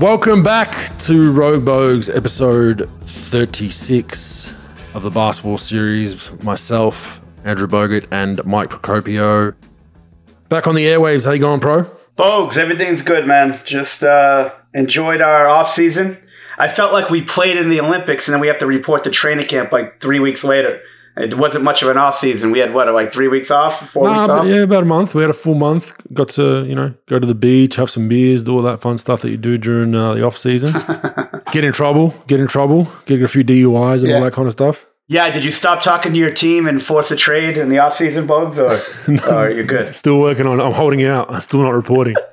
Welcome back to Rogue Bogues, episode 36 of the basketball series. Myself, Andrew Bogut, and Mike Procopio. Back on the airwaves. How you going, pro? Bogues, everything's good, man. Just uh, enjoyed our off season. I felt like we played in the Olympics, and then we have to report to training camp like three weeks later. It wasn't much of an off season. We had what, like three weeks off, four Nah, weeks off. yeah, about a month. We had a full month. Got to you know go to the beach, have some beers, do all that fun stuff that you do during uh, the off season. get in trouble, get in trouble, get a few DUIs and Yeah. all that kind of stuff. Yeah, did you stop talking to your team and force a trade in the off season, Bogues, or, or you're good? Still working on. it. I'm holding out. I'm still not reporting.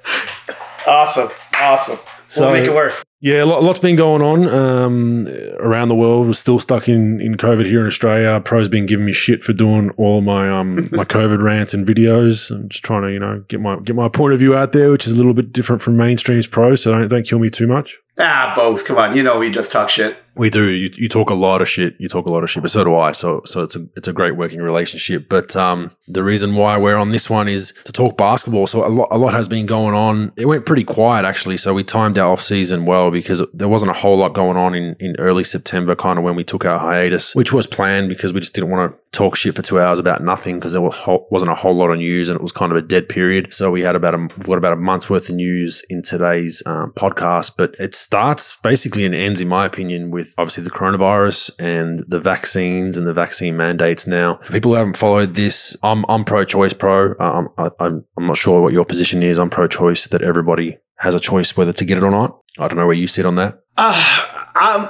Awesome, awesome. So- we'll make it work. Yeah, a lot, lot's been going on um, around the world. We're still stuck in, in COVID here in Australia. Pro's been giving me shit for doing all my um my COVID rants and videos. I'm just trying to you know get my get my point of view out there, which is a little bit different from mainstream's pro. So don't don't kill me too much. Ah, Bogues, come on. You know we just talk shit. We do. You, you talk a lot of shit. You talk a lot of shit, but so do I. So so it's a it's a great working relationship. But um, the reason why we're on this one is to talk basketball. So a lot a lot has been going on. It went pretty quiet actually. So we timed our off season well because there wasn't a whole lot going on in in early September, kind of when we took our hiatus, which was planned because we just didn't want to talk shit for two hours about nothing because there wasn't a whole lot of news and it was kind of a dead period. So we had about a we've got about a month's worth of news in today's um, podcast, but it starts basically and ends, in my opinion, with obviously the coronavirus and the vaccines and the vaccine mandates. Now, for people who haven't followed this, I'm I'm pro-choice, pro. I, I'm I'm not sure what your position is. I'm pro-choice that everybody has a choice whether to get it or not. I don't know where you sit on that. Uh, I'm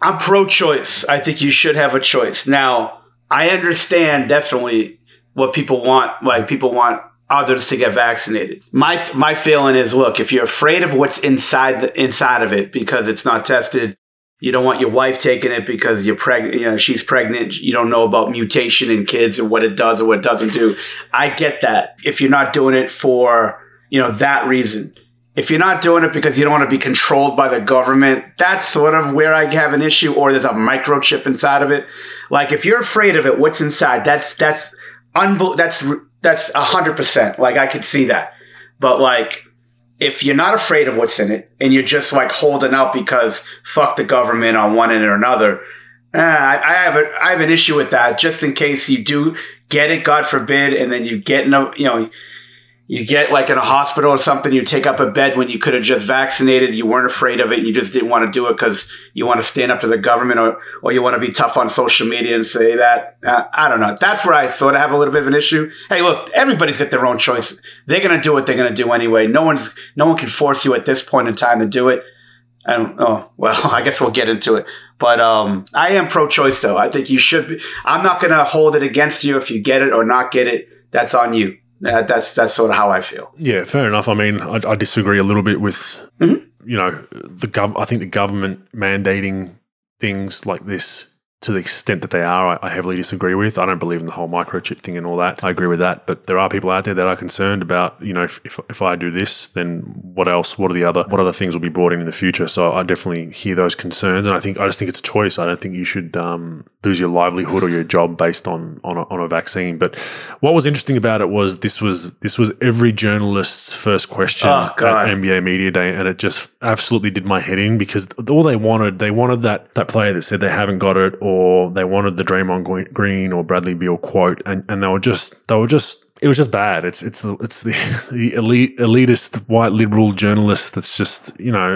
I'm pro-choice. I think you should have a choice. Now, I understand definitely what people want. Like people want others to get vaccinated. My my feeling is, look, if you're afraid of what's inside the inside of it because it's not tested, you don't want your wife taking it because you're pregnant. You know, she's pregnant. You don't know about mutation in kids and what it does or what it doesn't do. I get that. If you're not doing it for you know that reason if you're not doing it because you don't want to be controlled by the government, that's sort of where I have an issue. Or there's a microchip inside of it. Like if you're afraid of it, what's inside? That's that's unbel- That's that's a hundred percent. Like I could see that. But like if you're not afraid of what's in it and you're just like holding out because fuck the government on one end or another, uh, I, I have a I have an issue with that. Just in case you do get it, God forbid, and then you get no, you know you get like in a hospital or something, you take up a bed when you could have just vaccinated, you weren't afraid of it, you just didn't want to do it because you want to stand up to the government or, or you want to be tough on social media and say that. Uh, I don't know. That's where I sort of have a little bit of an issue. Hey, look, everybody's got their own choice. They're going to do what they're going to do anyway. No one's, no one can force you at this point in time to do it. And oh well, I guess we'll get into it. But um, I am pro-choice, though. I think you should. Be, I'm not going to hold it against you if you get it or not get it. That's on you. That, that's that's sort of how I feel. Yeah, fair enough. I mean, I, I disagree a little bit with Mhm. you know the gov. I think the government mandating things like this to the extent that they are, I, heavily disagree with. I don't believe in the whole microchip thing and all that. I agree with that, but there are people out there that are concerned about you know if, if, if I do this, then what else? What are the other what other things will be brought in in the future? So I definitely hear those concerns, and I think I just think it's a choice. I don't think you should um, lose your livelihood or your job based on on a, on a vaccine. But what was interesting about it was this was this was every journalist's first question Oh, at. NBA Media Day, and it just absolutely did my head in because all they wanted they wanted that that player that said they haven't got it, or they wanted the Draymond Gre- Green or Bradley Beal quote, and, and they were just they were just it was just bad. It's it's the it's the, the elite elitist white liberal journalist that's just you know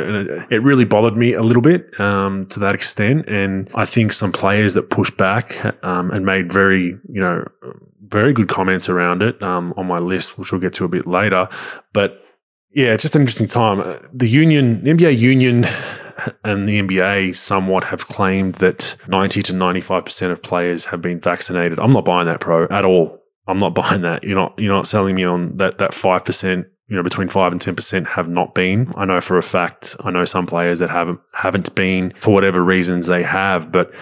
it, it really bothered me a little bit um, to that extent, and I think some players that pushed back um, and made very you know very good comments around it um, on my list, which we'll get to a bit later, but. Yeah, it's just an interesting time. Uh, The union, the NBA union and the NBA somewhat have claimed that 90 to 95% of players have been vaccinated. I'm not buying that, pro, at all. I'm not buying that. You're not you're not selling me on that that 5%, you know, between 5 and 10% have not been. I know for a fact, I know some players that haven't haven't been for whatever reasons they have, but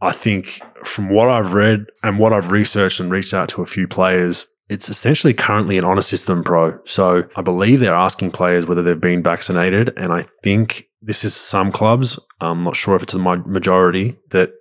I think from what I've read and what I've researched and reached out to a few players, it's essentially currently an honor system pro. So I believe they're asking players whether they've been vaccinated. And I think this is some clubs. I'm not sure if it's the majority that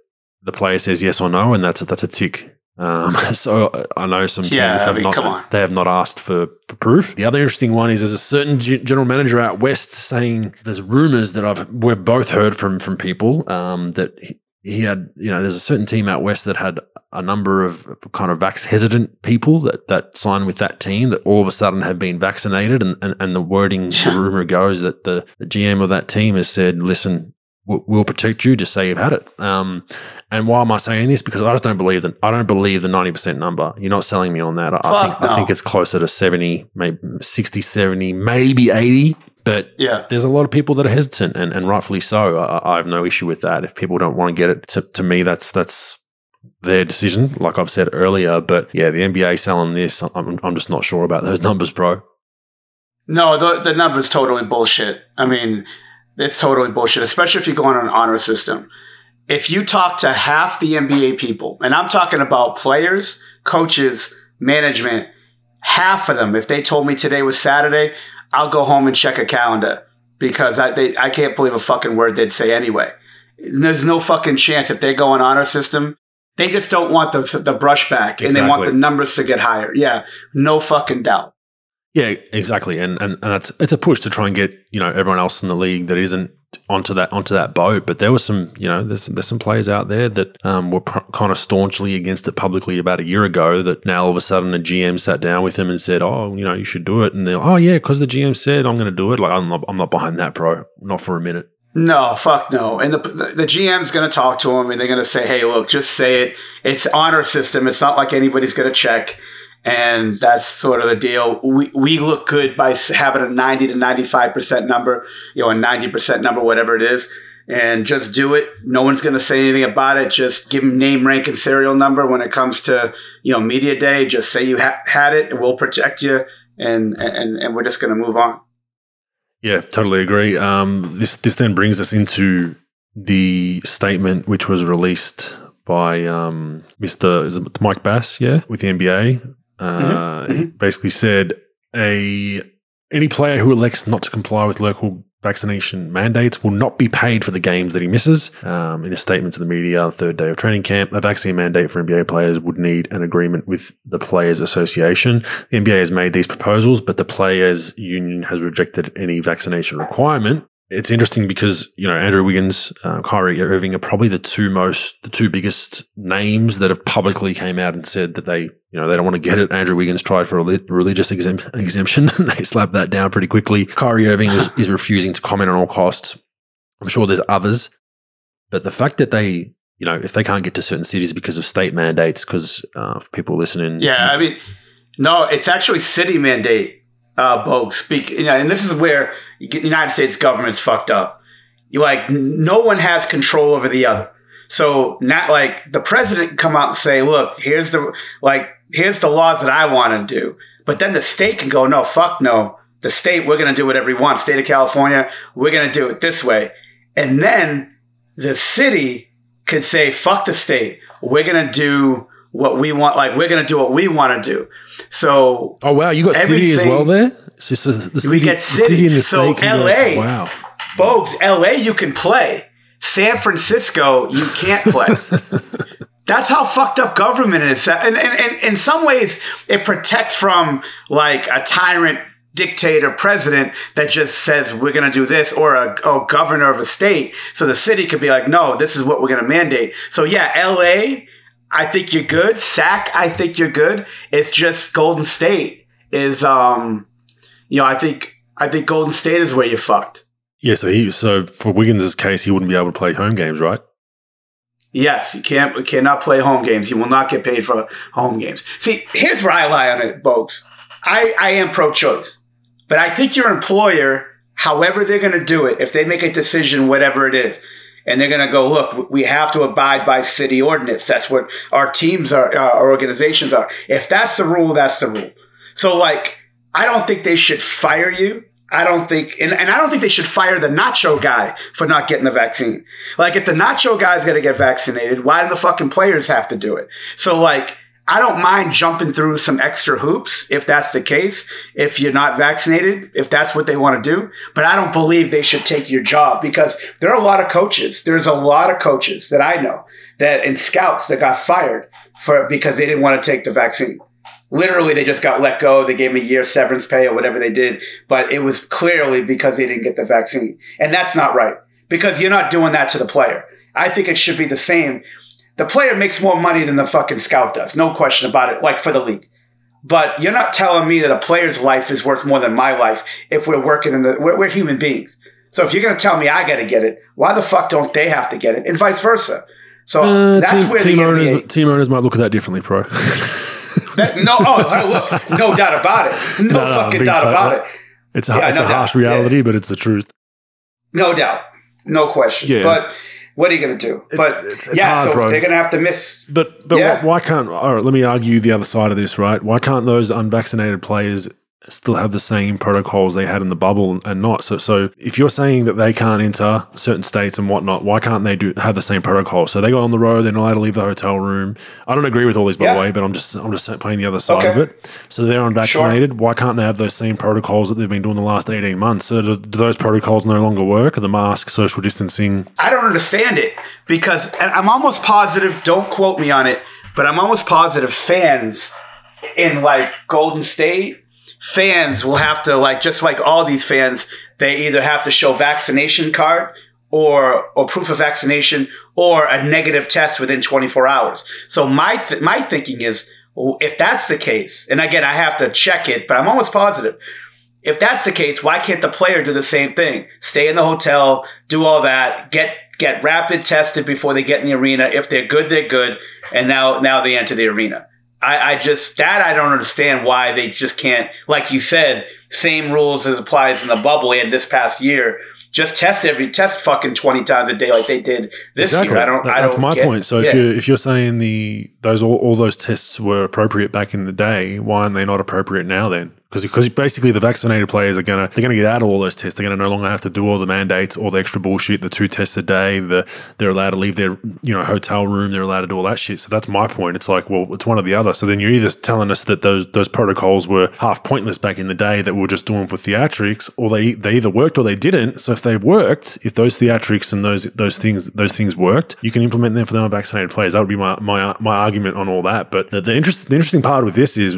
the player says yes or no, and that's a, that's a tick. Um, so I know some teams Yeah, I have mean, not they have not asked for, for proof. The other interesting one is there's a certain g- general manager out west saying there's rumors that I've we've both heard from from people um, that he, had you know there's a certain team out west that had a number of kind of vax hesitant people that that signed with that team that all of a sudden have been vaccinated and and, and the wording the rumor goes that the, the GM of that team has said listen we'll, protect you just say you've had it um, and why am I saying this? Because I just don't believe that. I don't believe the ninety percent number. You're not selling me on that. I, I think I think it's closer to 70, maybe 60, 70, maybe eighty. But Yeah. there's a lot of people that are hesitant, and, and rightfully so. I, I have no issue with that. If people don't want to get it, to, to me, that's that's their decision. Like I've said earlier, but yeah, the NBA selling this, I'm, I'm just not sure about those numbers, bro. No, the the number's totally bullshit. I mean, it's totally bullshit, especially if you go on an honor system. If you talk to half the NBA people, and I'm talking about players, coaches, management, half of them, if they told me today was Saturday, I'll go home and check a calendar because I they, I can't believe a fucking word they'd say anyway. There's no fucking chance if they go on honor system. They just don't want the the brush back, and they want the numbers to get higher. Yeah, no fucking doubt. Yeah, exactly, and and, and that's it's a push to try and get you know everyone else in the league that isn't onto that onto that boat. But there was some you know there's there's some players out there that um, were pr- kind of staunchly against it publicly about a year ago. That now all of a sudden a GM sat down with him and said, oh you know you should do it, and they're oh yeah because the GM said I'm going to do it. Like I'm not I'm not behind that, bro. Not for a minute. No, fuck no. And the the GM's going to talk to him, and they're going to say, "Hey, look, just say it. It's honor system. It's not like anybody's going to check." And that's sort of the deal. We we look good by having a ninety to ninety five percent number, you know, a ninety percent number, whatever it is, and just do it. No one's going to say anything about it. Just give them name, rank, and serial number when it comes to you know media day. Just say you ha- had it, and we'll protect you, and and and we're just going to move on. Yeah, totally agree. Um, this this then brings us into the statement which was released by um, Mr. Mike Bass, yeah, with the NBA. Uh, He basically said a any player who elects not to comply with local vaccination mandates will not be paid for the games that he misses. Um, in a statement to the media, on the third day of training camp, a vaccine mandate for NBA players would need an agreement with the Players Association. The NBA has made these proposals, but the Players Union has rejected any vaccination requirement. It's interesting because you know Andrew Wiggins, uh, Kyrie Irving are probably the two most, the two biggest names that have publicly came out and said that they, you know, they don't want to get it. Andrew Wiggins tried for a religious exempt, exemption, and they slapped that down pretty quickly. Kyrie Irving is, is refusing to comment on all costs. I'm sure there's others, but the fact that they, you know, if they can't get to certain cities because of state mandates, because uh, for people listening, Yeah, I mean, no, it's actually city mandate. Uh, Bogue speak, you know, and this is where the United States government's fucked up. You like, no one has control over the other. So not like the president come out and say, "Look, here's the like, here's the laws that I want to do," but then the state can go, "No, fuck no." The state, we're going to do whatever we want. State of California, we're going to do it this way, and then the city could say, "Fuck the state. We're going to do." What we want, like we're gonna do what we want to do. So Oh wow, you got city as well there. It's just the, the city, get the city. and the So state can go- LA wow. Bogues, LA, you can play. San Francisco, you can't play. That's how fucked up government is. And, and, and in some ways, it protects from like a tyrant dictator president that just says we're going to do this or a, a governor of a state. So the city could be like, no, this is what we're going to mandate. So yeah, LA, I think you're good. SAC, I think you're good. It's just Golden State is, um, you know, I think, I think Golden State is where you're fucked. Yeah, so he so for Wiggins' case, he wouldn't be able to play home games, right? Yes, you can't you cannot play home games. You will not get paid for home games. See, here's where I lie on it, folks. I, I am pro choice. But I think your employer, however they're gonna do it, if they make a decision, whatever it is, and they're gonna go, look, we have to abide by city ordinance. That's what our teams are, uh, our organizations are. If that's the rule, that's the rule. So like, I don't think they should fire you. I don't think, and, and I don't think they should fire the nacho guy for not getting the vaccine. Like, if the nacho guy's going to get vaccinated, why do the fucking players have to do it? So, like, I don't mind jumping through some extra hoops if that's the case. If you're not vaccinated, if that's what they want to do, but I don't believe they should take your job because there are a lot of coaches. There's a lot of coaches that I know that and scouts that got fired for because they didn't want to take the vaccine. Literally, they just got let go. They gave them a year severance pay or whatever they did, but it was clearly because they didn't get the vaccine, and that's not right because you're not doing that to the player. I think it should be the same. The player makes more money than the fucking scout does, no question about it. Like for the league. But you're not telling me that a player's life is worth more than my life if we're working in the, we're, we're human beings. So if you're going to tell me I got to get it, why the fuck don't they have to get it? And vice versa. So uh, that's team, where team the owners, NBA, team owners might look at that differently, pro. that, no, oh, look, no doubt about it. No, No, fucking doubt side. about it. It's a, Yeah, it's no a doubt. harsh reality, but it's the truth. No doubt. No question. Yeah. But what are you going to do? It's- but it's- it's yeah, hard, so bro. they're going to have to miss. But but Yeah. why, why can't? All right, let me argue the other side of this. Right? Why can't those unvaccinated players still have the same protocols they had in the bubble and not? So so if you're saying that they can't enter certain states and whatnot, why can't they do have the same protocol? So they go on the road, they're not allowed to leave the hotel room. I don't agree with all this by Yeah. the way, but I'm just I'm just playing the other side Okay. of it. So they're unvaccinated. Why can't they have those same protocols that they've been doing the last 18 months? So do, do those protocols no longer work? Are the mask, social distancing? I don't understand it because and I'm almost positive, don't quote me on it, but I'm almost positive fans in like Golden State, fans will have to like just like all these fans, they either have to show vaccination card or or proof of vaccination or a negative test within 24 hours. So my th- my thinking is if that's the case, and again I have to check it, but I'm almost positive if that's the case, why can't the player do the same thing? Stay in the hotel, do all that, get get rapid tested before they get in the arena. If they're good, they're good, and now now they enter the arena. I, I just that I don't understand why they just can't, like you said, same rules as applies in the bubble and this past year. Just test every test fucking twenty times a day like they did this year. I don't. That- I that's don't my get- point. So yeah. if you if you're saying the those all, all those tests were appropriate back in the day, why aren't they not appropriate now then? Because because basically the vaccinated players are gonna they're gonna get out of all those tests. They're gonna no longer have to do all the mandates, all the extra bullshit, the two tests a day. The they're allowed to leave their you know hotel room. They're allowed to do all that shit. So that's my point. It's like well, it's one or the other. So then you're either telling us that those those protocols were half pointless back in the day that we we're just doing for theatrics, or they they either worked or they didn't. So if they worked, if those theatrics and those those things those things worked, you can implement them for the unvaccinated players. That would be my my my argument on all that. But the, the interest the interesting part with this is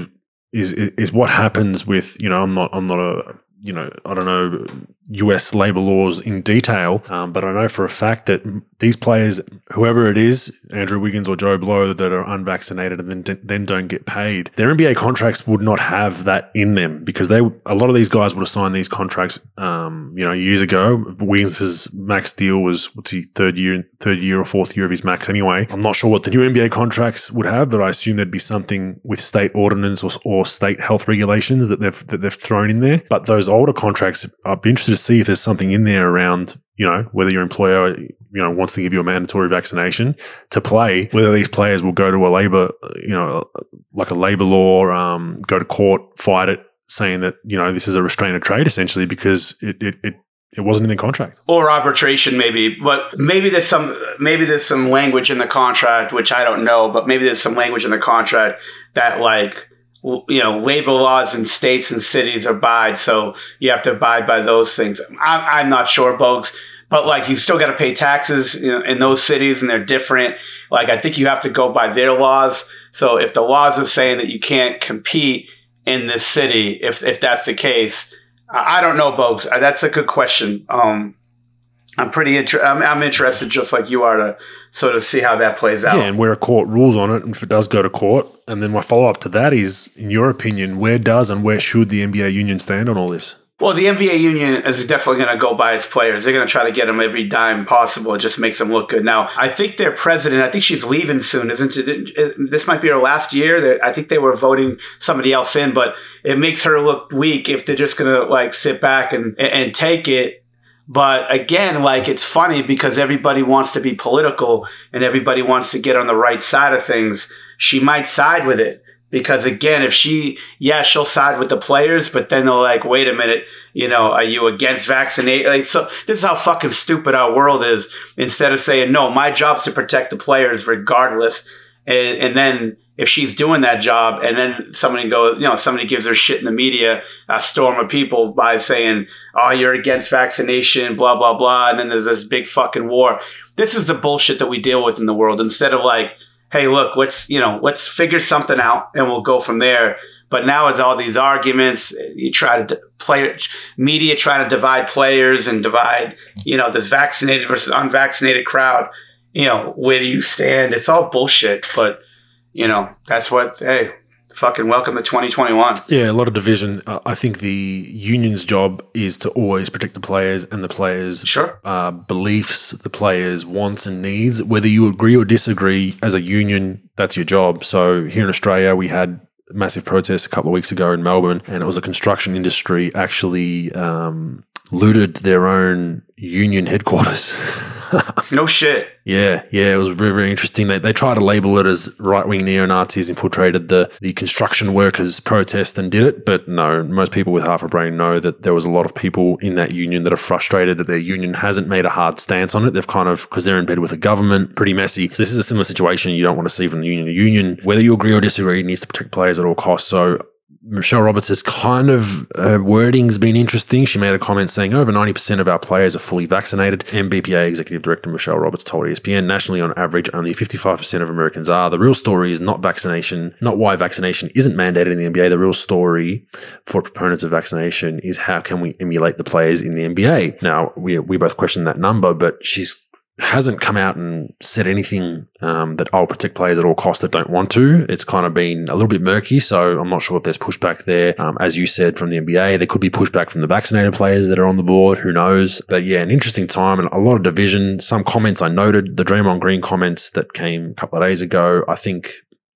is is what happens with you know I'm not I'm not a you know I don't know U.S. labor laws in detail, um, but I know for a fact that these players, whoever it is, Andrew Wiggins or Joe Blow, that are unvaccinated and then then don't get paid, their NBA contracts would not have that in them because they a lot of these guys would have signed these contracts, um, you know, years ago. Wiggins' max deal was what's he third year third year or fourth year of his max anyway. I'm not sure what the new NBA contracts would have, but I assume there'd be something with state ordinance or, or state health regulations that they've that they've thrown in there. But those older contracts, I'd be interested to see if there's something in there around you know whether your employer you know wants to give you a mandatory vaccination to play whether these players will go to a labor you know like a labor law um, go to court fight it saying that you know this is a restraint of trade essentially because it it, it it wasn't in the contract. or arbitration maybe but maybe there's some maybe there's some language in the contract which i don't know but maybe there's some language in the contract that like you know labor laws in states and cities abide so you have to abide by those things i'm, I'm not sure bogues but like you still got to pay taxes you know, in those cities and they're different like i think you have to go by their laws so if the laws are saying that you can't compete in this city if, if that's the case I I don't know, Bogues. Uh, That's a good question. Um, I'm pretty inter- I'm, I'm interested, just like you are, to sort of see how that plays out. Yeah, and where a court rules on it, and if it does go to court, and then my follow up to that is, in your opinion, where does and where should the NBA union stand on all this? Well, the NBA union is definitely going to go by its players. They're going to try to get them every dime possible. It just makes them look good. Now, I think their president, I think she's leaving soon, isn't it? This might be her last year. That I think they were voting somebody else in, but it makes her look weak if they're just going to like sit back and and take it. But again, like it's funny because everybody wants to be political and everybody wants to get on the right side of things. She might side with it because again, if she, yeah, she'll side with the players, but then they'll like, wait a minute, you know, are you against vaccinate? Like, so this is how fucking stupid our world is. Instead of saying, no, my job's to protect the players regardless. And, and then if she's doing that job and then somebody goes, you know, somebody gives her shit in the media, a storm of people by saying, oh, you're against vaccination, blah, blah, blah. And then there's this big fucking war. This is the bullshit that we deal with in the world instead of like, hey, look, let's, you know, let's figure something out and we'll go from there. But now it's all these arguments. You try to play media trying to divide players and divide, you know, this vaccinated versus unvaccinated crowd. You know, where do you stand? It's all bullshit. But you know, that's what, hey, fucking welcome to 2021. Yeah, a lot of division. Uh, I think the union's job is to always protect the players and the players' sure. uh, beliefs, the players' wants and needs. Whether you agree or disagree as a union, that's your job. So here in Australia, we had massive protests a couple of weeks ago in Melbourne, and it was a construction industry actually um, looted their own union headquarters. no shit. Yeah, yeah, it was very, very interesting. They, they tried to label it as right wing neo Nazis infiltrated the, the construction workers' protest and did it. But no, most people with half a brain know that there was a lot of people in that union that are frustrated that their union hasn't made a hard stance on it. They've kind of, because they're in bed with the government, pretty messy. So this is a similar situation you don't want to see from the union to union. Whether you agree or disagree, needs to protect players at all costs. So Michelle Roberts has kind of her wording's been interesting. She made a comment saying over 90% of our players are fully vaccinated. NBPA Executive Director Michelle Roberts told ESPN nationally on average only 55% of Americans are. The real story is not vaccination, not why vaccination isn't mandated in the NBA. The real story for proponents of vaccination is how can we emulate the players in the NBA? Now, we we both question that number, but she's hasn't come out and said anything um, that I'll protect players at all costs that don't want to. It's kind of been a little bit murky, so I'm not sure if there's pushback there. Um, as you said from the NBA, there could be pushback from the vaccinated players that are on the board. Who knows? But yeah, an interesting time and a lot of division. Some comments I noted, the Draymond Green comments that came a couple of days ago. I think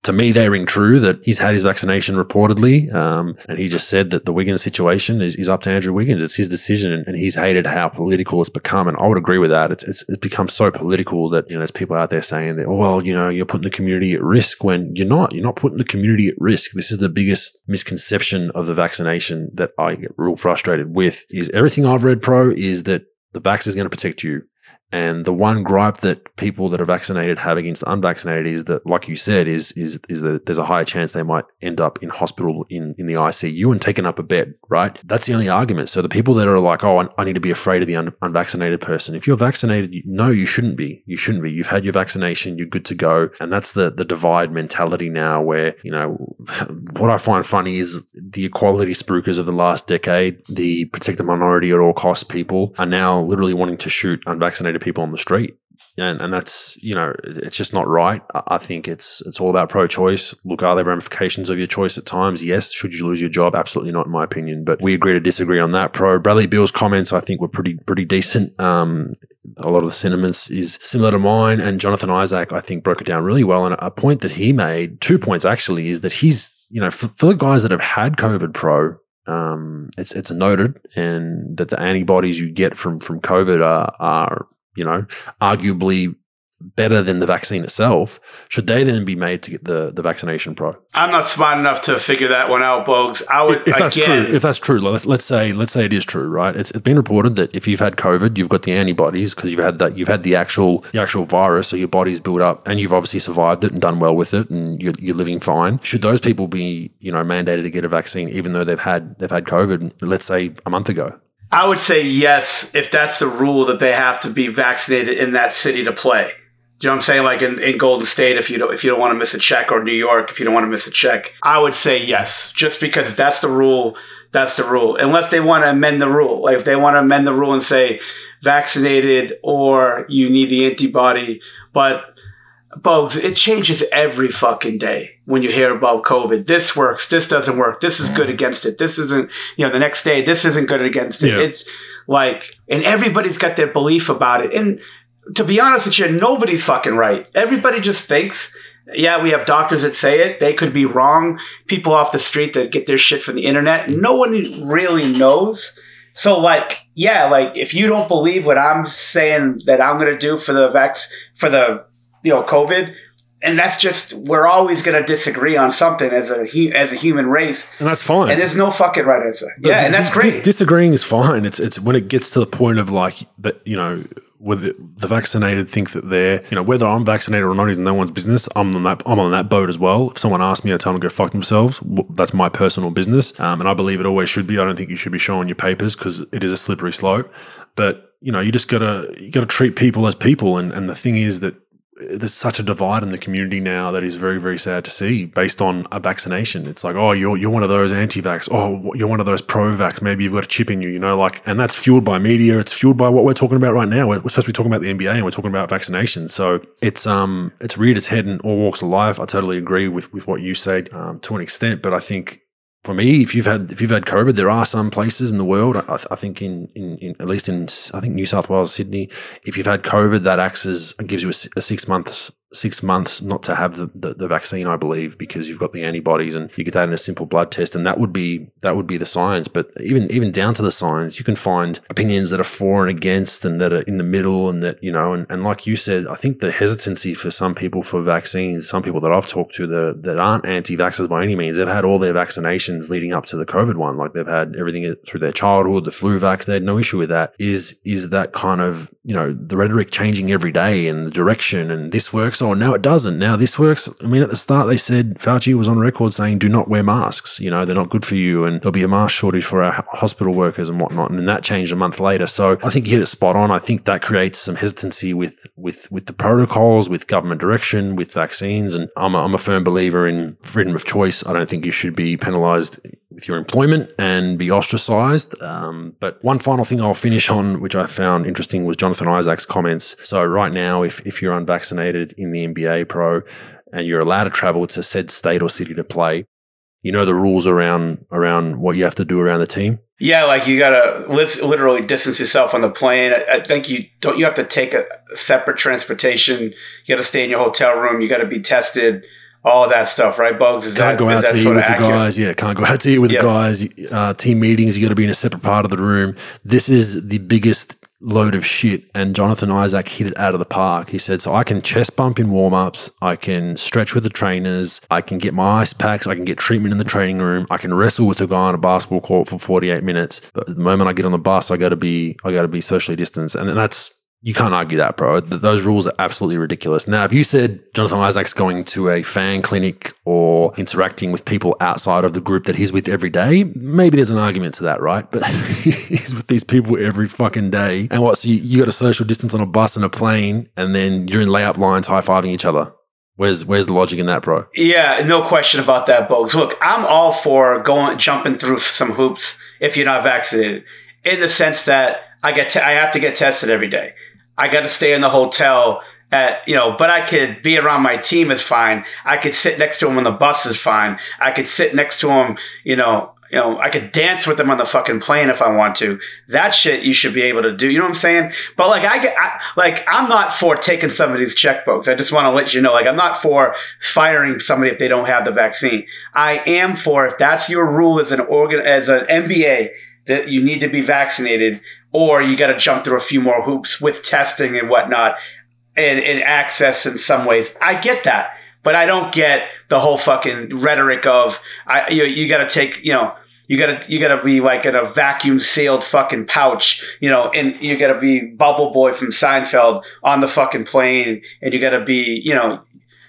to me, they ring true that he's had his vaccination reportedly. Um, and he just said that the Wiggins situation is, is up to Andrew Wiggins. It's his decision. And, he's hated how political it's become. And I would agree with that. It's, it's, it's become so political that, you know, there's people out there saying that, well, you know, you're putting the community at risk when you're not. You're not putting the community at risk. This is the biggest misconception of the vaccination that I get real frustrated with is everything I've read pro is that the vax is going to protect you. And the one gripe that people that are vaccinated have against the unvaccinated is that, like you said, is is is that there's a higher chance they might end up in hospital in, in the ICU and taken up a bed, right? That's the only argument. So the people that are like, oh, I need to be afraid of the un- unvaccinated person. If you're vaccinated, you, no, you shouldn't be. You shouldn't be. You've had your vaccination. You're good to go. And that's the the divide mentality now, where you know what I find funny is the equality spruikers of the last decade, the protect the minority at all costs people are now literally wanting to shoot unvaccinated people on the street. And, and that's you know it's just not right. I think it's it's all about pro-choice. Look, are there ramifications of your choice at times? Yes. Should you lose your job? Absolutely not, in my opinion. But we agree to disagree on that. Pro Bradley Beal's comments, I think, were pretty pretty decent. Um, a lot of the sentiments is similar to mine, and Jonathan Isaac, I think, broke it down really well. And a point that he made, two points actually, is that he's you know for, for the guys that have had COVID pro, um, it's it's noted, and that the antibodies you get from from COVID are, are you know, arguably better than the vaccine itself, should they then be made to get the, the vaccination pro? I'm not smart enough to figure that one out, Bogues. I would if that's again, true. If that's true, let's, let's say let's say it is true, right? It's, it's been reported that if you've had COVID, you've got the antibodies because you've had that you've had the actual the actual virus, so your body's built up, and you've obviously survived it and done well with it, and you're, you're living fine. Should those people be you know mandated to get a vaccine even though they've had they've had COVID, let's say a month ago? I would say yes if that's the rule that they have to be vaccinated in that city to play. Do you know what I'm saying? Like in, in Golden State, if you don't if you don't want to miss a check, or New York, if you don't want to miss a check, I would say yes, just because if that's the rule, that's the rule. Unless they want to amend the rule, like if they want to amend the rule and say vaccinated or you need the antibody, but Bogues, it changes every fucking day when you hear about COVID. This works. This doesn't work. This is good mm. against it. This isn't, you know, the next day, this isn't good against it. Yeah. It's like, and everybody's got their belief about it. And to be honest with you, nobody's fucking right. Everybody just thinks, yeah, we have doctors that say it. They could be wrong. People off the street that get their shit from the internet. No one really knows. So, like, yeah, like if you don't believe what I'm saying that I'm going to do for the vax, for the you know COVID, and that's just we're always going to disagree on something as a as a human race, and that's fine. And there's no fucking right answer. But yeah, and that's great. disagreeing is fine. It's it's when it gets to the point of like that, you know, whether the vaccinated think that they're, you know, whether I'm vaccinated or not is no one's business. I'm on that, I'm on that boat as well. If someone asks me, I tell them to go fuck themselves. That's my personal business. Um, and I believe it always should be. I don't think you should be showing your papers because it is a slippery slope. But, you know, you just gotta, you gotta treat people as people. And, and the thing is that there's such a divide in the community now that is very very sad to see based on a vaccination. It's like oh you're you're one of those anti-vax. Oh you're one of those pro-vax. Maybe you've got a chip in you you know like and that's fueled by media. It's fueled by what we're talking about right now. We're, supposed to be talking about the NBA and we're talking about vaccinations so it's um it's reared its head in all walks of life. I totally agree with with what you said um, to an extent but I think for me, if you've had if you've had COVID, there are some places in the world. I, I think in, in, in, at least in I think New South Wales, Sydney, if you've had COVID, that acts as gives you a, a six months six months not to have the, the, the, vaccine, I believe, because you've got the antibodies and you get that in a simple blood test, and that would be that would be the science. But even even down to the science, you can find opinions that are for and against, and that are in the middle, and that you know, and, and like you said, I think the hesitancy for some people for vaccines, some people that I've talked to that that aren't anti-vaxxers by any means, they've had all their vaccinations leading up to the COVID one, like they've had everything through their childhood, the flu vax, they had no issue with that. Is is that kind of you know the rhetoric changing every day and the direction, and this works oh, now it doesn't. Now this works. I mean, at the start, they said Fauci was on record saying, do not wear masks. You know, they're not good for you. And there'll be a mask shortage for our hospital workers and whatnot. And then that changed a month later. So I think you hit it spot on. I think that creates some hesitancy with, with, with the protocols, with government direction, with vaccines. And I'm a, I'm a firm believer in freedom of choice. I don't think you should be penalized with your employment and be ostracized. Um, but one final thing I'll finish on, which I found interesting, was Jonathan Isaac's comments. So right now, if, if you're unvaccinated in the NBA pro and you're allowed to travel to said state or city to play, you know the rules around around what you have to do around the team. Yeah, like you gotta literally distance yourself on the plane. I think you don't. You have to take a separate transportation. You got to stay in your hotel room. You got to be tested all that stuff, right? Bugs is can't that, go out to eat with accurate? the guys. Yeah, can't go out to eat with the guys. Uh, team meetings, you got to be in a separate part of the room. This is the biggest load of shit. And Jonathan Isaac hit it out of the park. He said, "So I can chest bump in warm ups. I can stretch with the trainers. I can get my ice packs. I can get treatment in the training room. I can wrestle with a guy on a basketball court for 48 minutes. But the moment I get on the bus, I got to be I got to be socially distanced, and that's you can't argue that, bro. Those rules are absolutely ridiculous. Now, if you said Jonathan Isaac's going to a fan clinic or interacting with people outside of the group that he's with every day, maybe there's an argument to that, right? But he's with these people every fucking day. And what? So you, you got a social distance on a bus and a plane, and then you're in layup lines high fiving each other. Where's where's the logic in that, bro? Yeah, no question about that, Bogues. Look, I'm all for going jumping through some hoops if you're not vaccinated, in the sense that I get te- I have to get tested every day. I got to stay in the hotel at, you know, but I could be around my team is fine. I could sit next to him on the bus is fine. I could sit next to him, you know, you know, I could dance with them on the fucking plane if I want to. That shit you should be able to do. You know what I'm saying? But like I get, I, like I'm not for taking some of these checkbooks. I just want to let you know, like I'm not for firing somebody if they don't have the vaccine. I am for if that's your rule as an organ as an NBA that you need to be vaccinated or you got to jump through a few more hoops with testing and whatnot and, and access in some ways. I get that, but I don't get the whole fucking rhetoric of I you, you got to take you know you gotta you gotta be like in a vacuum sealed fucking pouch, you know, and you gotta be Bubble Boy from Seinfeld on the fucking plane, and you gotta be, you know,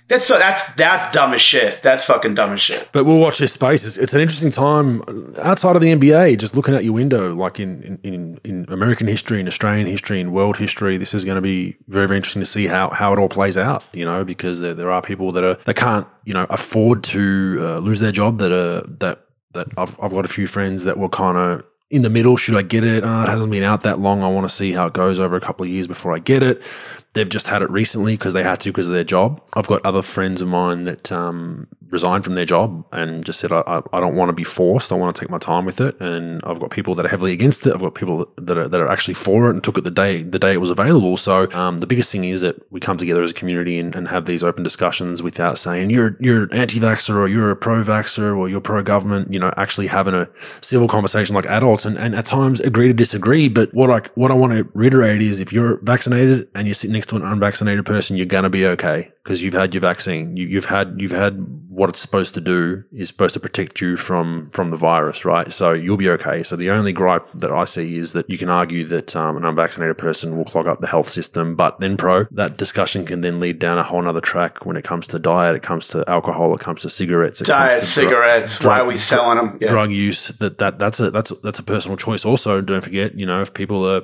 that's so that's that's dumb as shit. That's fucking dumb as shit. But we'll watch this space. It's, it's, an interesting time outside of the NBA. Just looking out your window, like in, in in American history, in Australian history, in world history, this is going to be very very interesting to see how how it all plays out. You know, because there, there are people that are that can't you know afford to uh, lose their job. That are that that I've I've got a few friends that were kind of in the middle. Should I get it? Uh, it hasn't been out that long. I want to see how it goes over a couple of years before I get it. They've just had it recently because they had to because of their job. I've got other friends of mine that um, resigned from their job and just said, I, I don't want to be forced. I want to take my time with it. And I've got people that are heavily against it. I've got people that are, that are actually for it and took it the day the day it was available. So um, the biggest thing is that we come together as a community and, and have these open discussions without saying you're you're anti-vaxxer or you're a pro-vaxxer or you're pro-government. You know, actually having a civil conversation like adults and, and at times agree to disagree. But what I what I want to reiterate is if you're vaccinated and you're sitting next to an unvaccinated person, you're going to be okay because you've had your vaccine. You, you've had you've had what it's supposed to do is supposed to protect you from from the virus, right? So you'll be okay. So the only gripe that I see is that you can argue that um, an unvaccinated person will clog up the health system, but then pro that discussion can then lead down a whole other track when it comes to diet, it comes to alcohol, it comes to cigarettes, it Diet, cigarettes. drug- why are we selling them? Yeah. drug use. That that that's a that's that's a personal choice. Also, don't forget, you know, if people are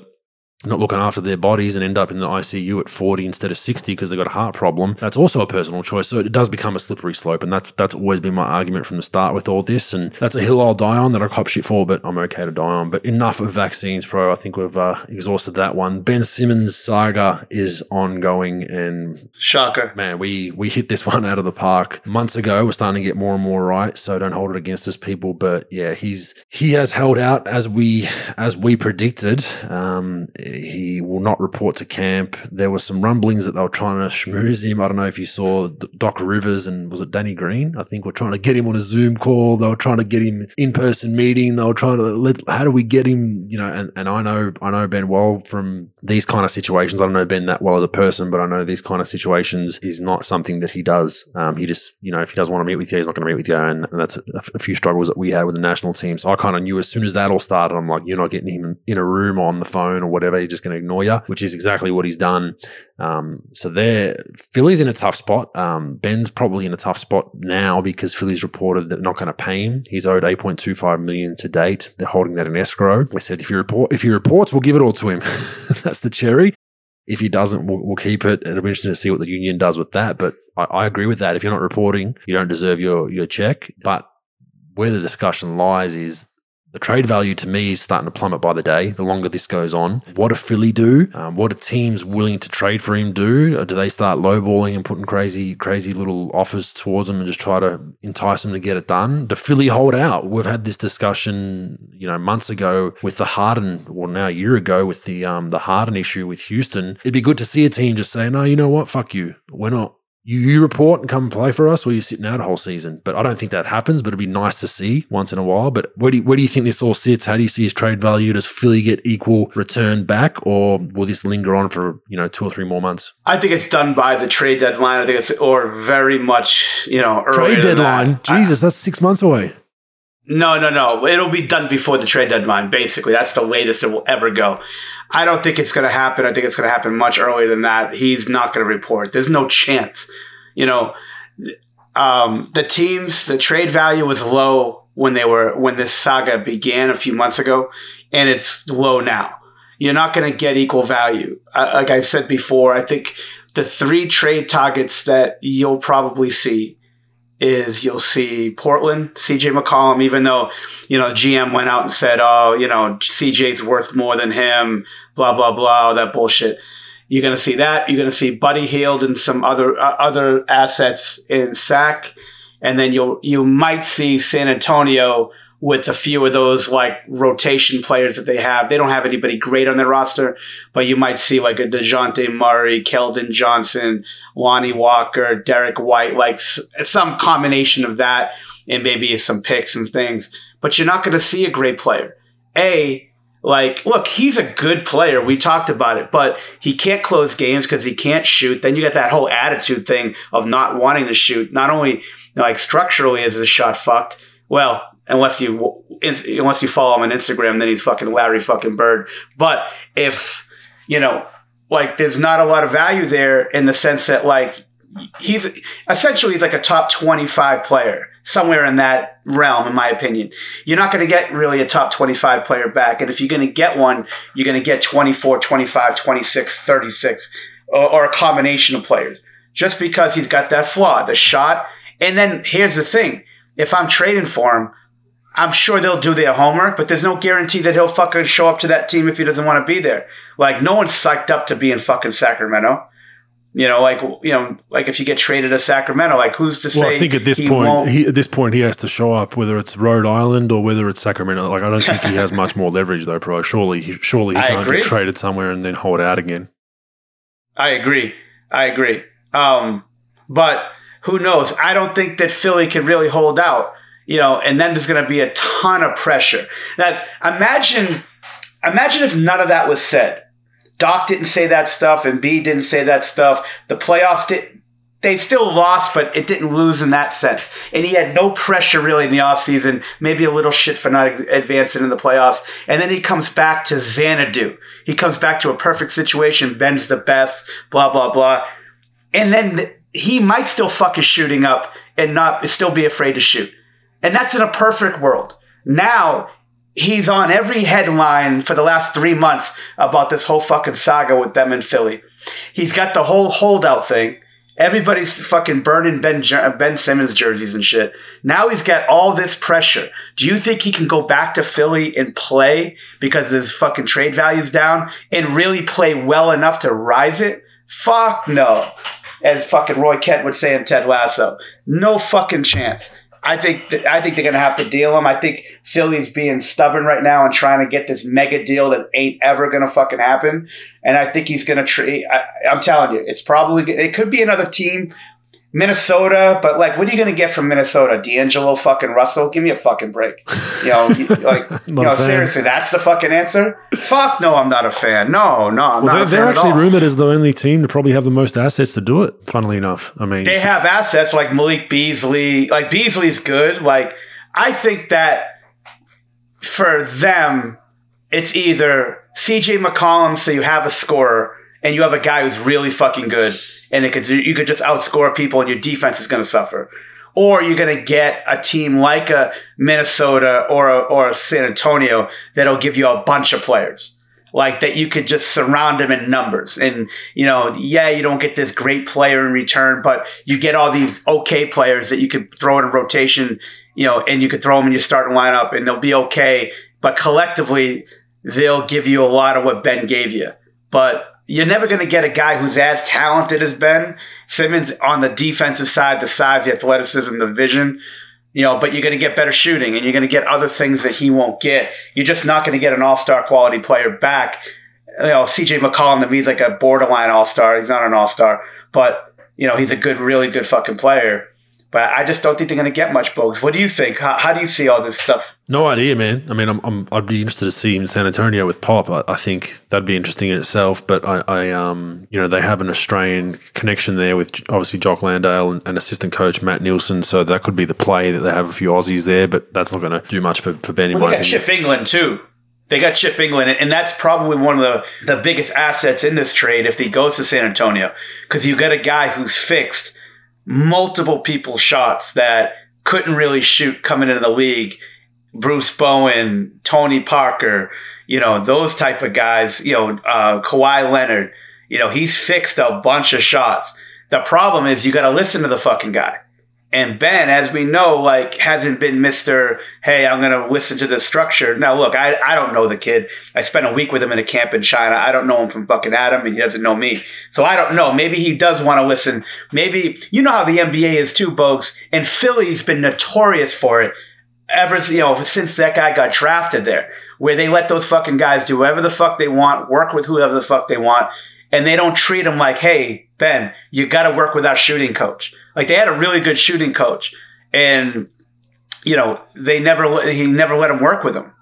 not looking after their bodies and end up in the ICU at 40 instead of 60 because they've got a heart problem, that's also a personal choice. So it does become a slippery slope. And that's, that's always been my argument from the start with all this. And that's a hill I'll die on that I cop shit for, but I'm okay to die on. But enough of vaccines, pro. I think we've uh, exhausted that one. Ben Simmons saga is ongoing and Shocker. man, we we hit this one out of the park months ago. We're starting to get more and more right, so don't hold it against us, people. But yeah, he's he has held out as we as we predicted. Um, he will not report to camp. There were some rumblings that they were trying to schmooze him. I don't know if you saw Doc Rivers and was it Danny Green? I think we're trying to get him on a Zoom call. They were trying to get him in person meeting. They were trying to let how do we get him? You know, and, and I know I know Ben well from these kind of situations. I don't know Ben that well as a person, but I know these kind of situations is not something that he does. Um, he just, you know, if he doesn't want to meet with you, he's not going to meet with you. And, and that's a, a few struggles that we had with the national team. So I kind of knew as soon as that all started, I'm like, you're not getting him in a room on the phone or whatever. You're just going to ignore you, which is exactly what he's done. Um, so there, Philly's in a tough spot. Um, Ben's probably in a tough spot now because Philly's reported that they're not going to pay him. He's owed 8.25 million to date. They're holding that in escrow. They said if he report, if he reports, we'll give it all to him. that's the cherry. If he doesn't, we'll, we'll keep it. It'll be interesting to see what the union does with that. But I, I agree with that. If you're not reporting, you don't deserve your your check. But where the discussion lies is the trade value to me is starting to plummet by the day. The longer this goes on, what do Philly do? Um, what do teams willing to trade for him do? Or do they start lowballing and putting crazy, crazy little offers towards him and just try to entice him to get it done? Do Philly hold out? We've had this discussion, you know, months ago with the Harden, well, now a year ago with the um the Harden issue with Houston. It'd be good to see a team just say, no, you know what, fuck you, we're not you, you report and come and play for us, or you're sitting out a whole season. But I don't think that happens. But it'd be nice to see once in a while. But where do you, where do you think this all sits? How do you see his trade value? Does Philly get equal return back, or will this linger on for you know two or three more months? I think it's done by the trade deadline. I think it's or very much you know earlier Trade deadline, that. I- Jesus, that's six months away. No, no, no. It'll be done before the trade deadline, basically. That's the latest it will ever go. I don't think it's going to happen. I think it's going to happen much earlier than that. He's not going to report. There's no chance. You know, um, the teams, the trade value was low when they were, when this saga began a few months ago, and it's low now. You're not going to get equal value. Uh, like I said before, I think the three trade targets that you'll probably see is you'll see Portland, CJ McCollum, even though, you know, GM went out and said, oh, you know, CJ's worth more than him, blah, blah, blah, all that bullshit. You're going to see that. You're going to see Buddy Hield and some other uh, other assets in SAC. And then you'll you might see San Antonio with a few of those like rotation players that they have. They don't have anybody great on their roster, but you might see like a DeJounte Murray, Keldon Johnson, Lonnie Walker, Derrick White, like some combination of that and maybe some picks and things. But you're not going to see a great player. A, like, look, he's a good player. We talked about it, but he can't close games because he can't shoot. Then you get that whole attitude thing of not wanting to shoot. Not only like structurally is his shot fucked. Well, unless you unless you follow him on Instagram, then he's fucking Larry fucking Bird. But if you know, like, there's not a lot of value there in the sense that like he's essentially he's like a top 25 player somewhere in that realm in my opinion you're not going to get really a top 25 player back and if you're going to get one you're going to get 24 25 26 36 or, or a combination of players just because he's got that flaw the shot and then here's the thing if i'm trading for him I'm sure they'll do their homework, but there's no guarantee that he'll fucking show up to that team if he doesn't want to be there. Like, no one's psyched up to be in fucking Sacramento. You know, like you know, like if you get traded to Sacramento, like who's to say? Well, I think at this he point, he, at this point, he has to show up, whether it's Rhode Island or whether it's Sacramento. Like, I don't think he has much more leverage, though, Pro. Surely, he, surely he I can't agree. get traded somewhere and then hold out again. I agree. I agree. Um, but who knows? I don't think that Philly can really hold out. You know, and then there's going to be a ton of pressure. Now, imagine, imagine if none of that was said. Doc didn't say that stuff, and B didn't say that stuff. The playoffs did. They still lost, but it didn't lose in that sense. And he had no pressure really in the offseason, maybe a little shit for not advancing in the playoffs. And then he comes back to Xanadu. He comes back to a perfect situation. Ben's the best, blah, blah, blah. And then he might still fuck his shooting up and not still be afraid to shoot. And that's in a perfect world. Now he's on every headline for the last three months about this whole fucking saga with them in Philly. He's got the whole holdout thing. Everybody's fucking burning Ben uh, Ben Simmons jerseys and shit. Now he's got all this pressure. Do you think he can go back to Philly and play because his fucking trade value's down and really play well enough to rise it? Fuck no. As fucking Roy Kent would say in Ted Lasso. No fucking chance. I think I think they're gonna have to deal him. I think Philly's being stubborn right now and trying to get this mega deal that ain't ever gonna fucking happen. And I think he's gonna trade. I'm telling you, it's probably it could be another team Minnesota, but like, what are you going to get from Minnesota? D'Angelo fucking Russell? Give me a fucking break. You know, like, you know, seriously, that's the fucking answer? Fuck no, I'm not a fan. No, no, I'm well, they're, they're actually rumored as the only team to probably have the most assets to do it, funnily enough. I mean, they have assets like Malik Beasley. Like, Beasley's good. Like, I think that for them, it's either CJ McCollum, so you have a scorer, and you have a guy who's really fucking good and it could you could just outscore people and your defense is going to suffer. Or you're going to get a team like a Minnesota or a, or a San Antonio that'll give you a bunch of players like that you could just surround them in numbers. And, you know, yeah, you don't get this great player in return, but you get all these okay players that you could throw in a rotation, you know, and you could throw them in your starting lineup and they'll be okay. But collectively, they'll give you a lot of what Ben gave you. But you're never going to get a guy who's as talented as Ben Simmons on the defensive side, the size, the athleticism, the vision. You know, but you're going to get better shooting, and you're going to get other things that he won't get. You're just not going to get an all-star quality player back. You know, CJ McCollum to me is like a borderline all-star. He's not an all-star, but you know, he's a good, really good fucking player. But I just don't think they're going to get much Bogues. What do you think? How, how, do you see all this stuff? No idea, man. I mean, I'm, i would be interested to see in San Antonio with Pop. I, I, think that'd be interesting in itself. But I, I, um, you know, they have an Australian connection there with obviously Jock Landale and, and, assistant coach Matt Nielsen. So that could be the play that they have a few Aussies there. But that's not going to do much for for Ben. Well, they got. Chip Engelland too. They got Chip Engelland, and that's probably one of the, the biggest assets in this trade if he goes to San Antonio, because you got a guy who's fixed multiple people shots that couldn't really shoot coming into the league. Bruce Bowen, Tony Parker, you know, those type of guys, you know, uh, Kawhi Leonard, you know, he's fixed a bunch of shots. The problem is you got to listen to the fucking guy. And Ben, as we know, like hasn't been Mr. Hey, I'm gonna listen to the structure. Now look, I, I don't know the kid. I spent a week with him in a camp in China. I don't know him from fucking Adam and he doesn't know me. So I don't know. Maybe he does want to listen. Maybe you know how the NBA is too, Bogues. And Philly's been notorious for it ever you know, since that guy got drafted there, where they let those fucking guys do whatever the fuck they want, work with whoever the fuck they want, and they don't treat them like, hey, Ben, you gotta work with our shooting coach like they had a really good shooting coach, and you know they never he never let him work with him.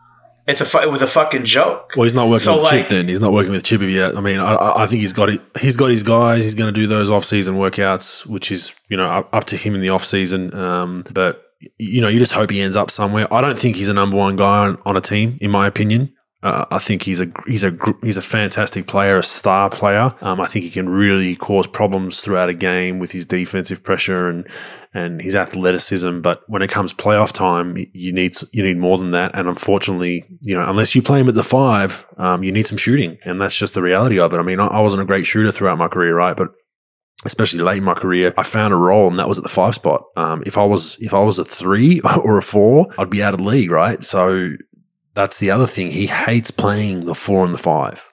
It's a it was a fucking joke. Well, he's not working so with like, Chip then. He's not working with Chip yet. I mean, I, I think he's got it. He's got his guys. He's going to do those off season workouts, which is you know up, up to him in the off season. Um, but you know, you just hope he ends up somewhere. I don't think he's a number one guy on, on a team, in my opinion. Uh, I think he's a he's a he's a fantastic player, a star player. Um, I think he can really cause problems throughout a game with his defensive pressure and and his athleticism. But when it comes playoff time, you need you need more than that. And unfortunately, you know, unless you play him at the five, um, you need some shooting, and that's just the reality of it. I mean, I, I wasn't a great shooter throughout my career, right? But especially late in my career, I found a role, and that was at the five spot. Um, if I was if I was a three or a four, I'd be out of the league, right? So that's the other thing. He hates playing the four and the five.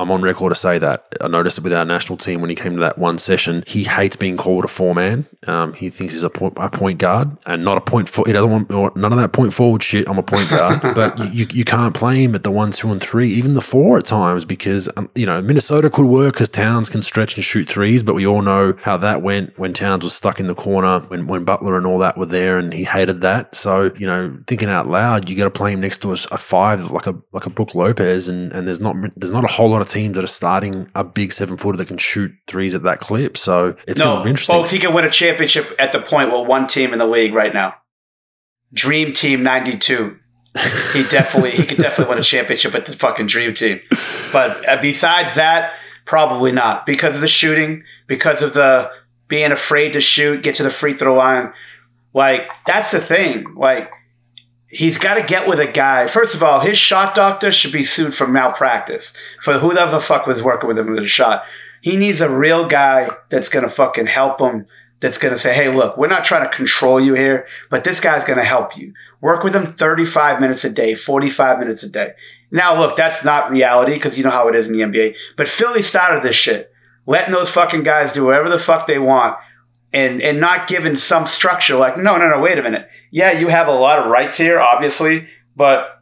I'm on record to say that. I noticed it with our national team when he came to that one session. He hates being called a four man. Um, he thinks he's a point, a point guard and not a point. For, he doesn't want none of that point forward shit. I'm a point guard, but you, you can't play him at the one, two, and three, even the four at times because um, you know Minnesota could work because Towns can stretch and shoot threes, but we all know how that went when Towns was stuck in the corner when when Butler and all that were there, and he hated that. So you know, thinking out loud, you got to play him next to a, a five like a like a Brook Lopez, and and there's not there's not a whole lot of teams that are starting a big seven footer that can shoot threes at that clip. So it's no, going to be interesting. folks, he can win a championship at the point with one team in the league right now. Dream Team '92. He definitely he could definitely win a championship with the fucking Dream Team. But uh, besides that, probably not because of the shooting, because of the being afraid to shoot, get to the free throw line. Like that's the thing. Like he's got to get with a guy. First of all, his shot doctor should be sued for malpractice for whoever the fuck was working with him with a shot. He needs a real guy that's gonna fucking help him. That's gonna say, "Hey, look, we're not trying to control you here, but this guy's gonna help you. Work with him 35 minutes a day, 45 minutes a day." Now, look, that's not reality because you know how it is in the NBA. But Philly started this shit, letting those fucking guys do whatever the fuck they want, and and not given some structure. Like, no, no, no, wait a minute. Yeah, you have a lot of rights here, obviously, but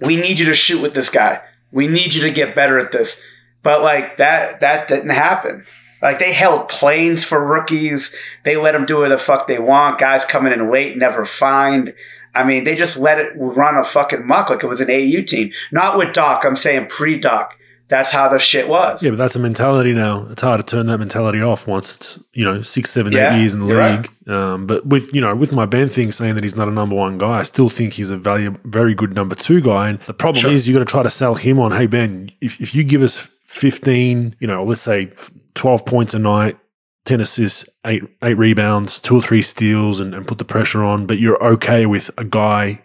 we need you to shoot with this guy. We need you to get better at this. But like that, that didn't happen. Like they held planes for rookies. They let them do what the fuck they want. Guys coming in late, never find. I mean, they just let it run a fucking muck like it was an AU team. Not with Doc. I'm saying pre Doc. That's how the shit was. Yeah, but that's a mentality now. It's hard to turn that mentality off once it's you know six, seven, Yeah, eight years in the league. Um, but with you know with my Ben thing saying that he's not a number one guy, I still think he's a value, very good number two guy. And the problem Sure. is you got to try to sell him on, hey Ben, if if you give us fifteen, you know, let's say twelve points a night. 10 assists, eight eight rebounds, two or three steals, and, and put the pressure on. But you're okay with a guy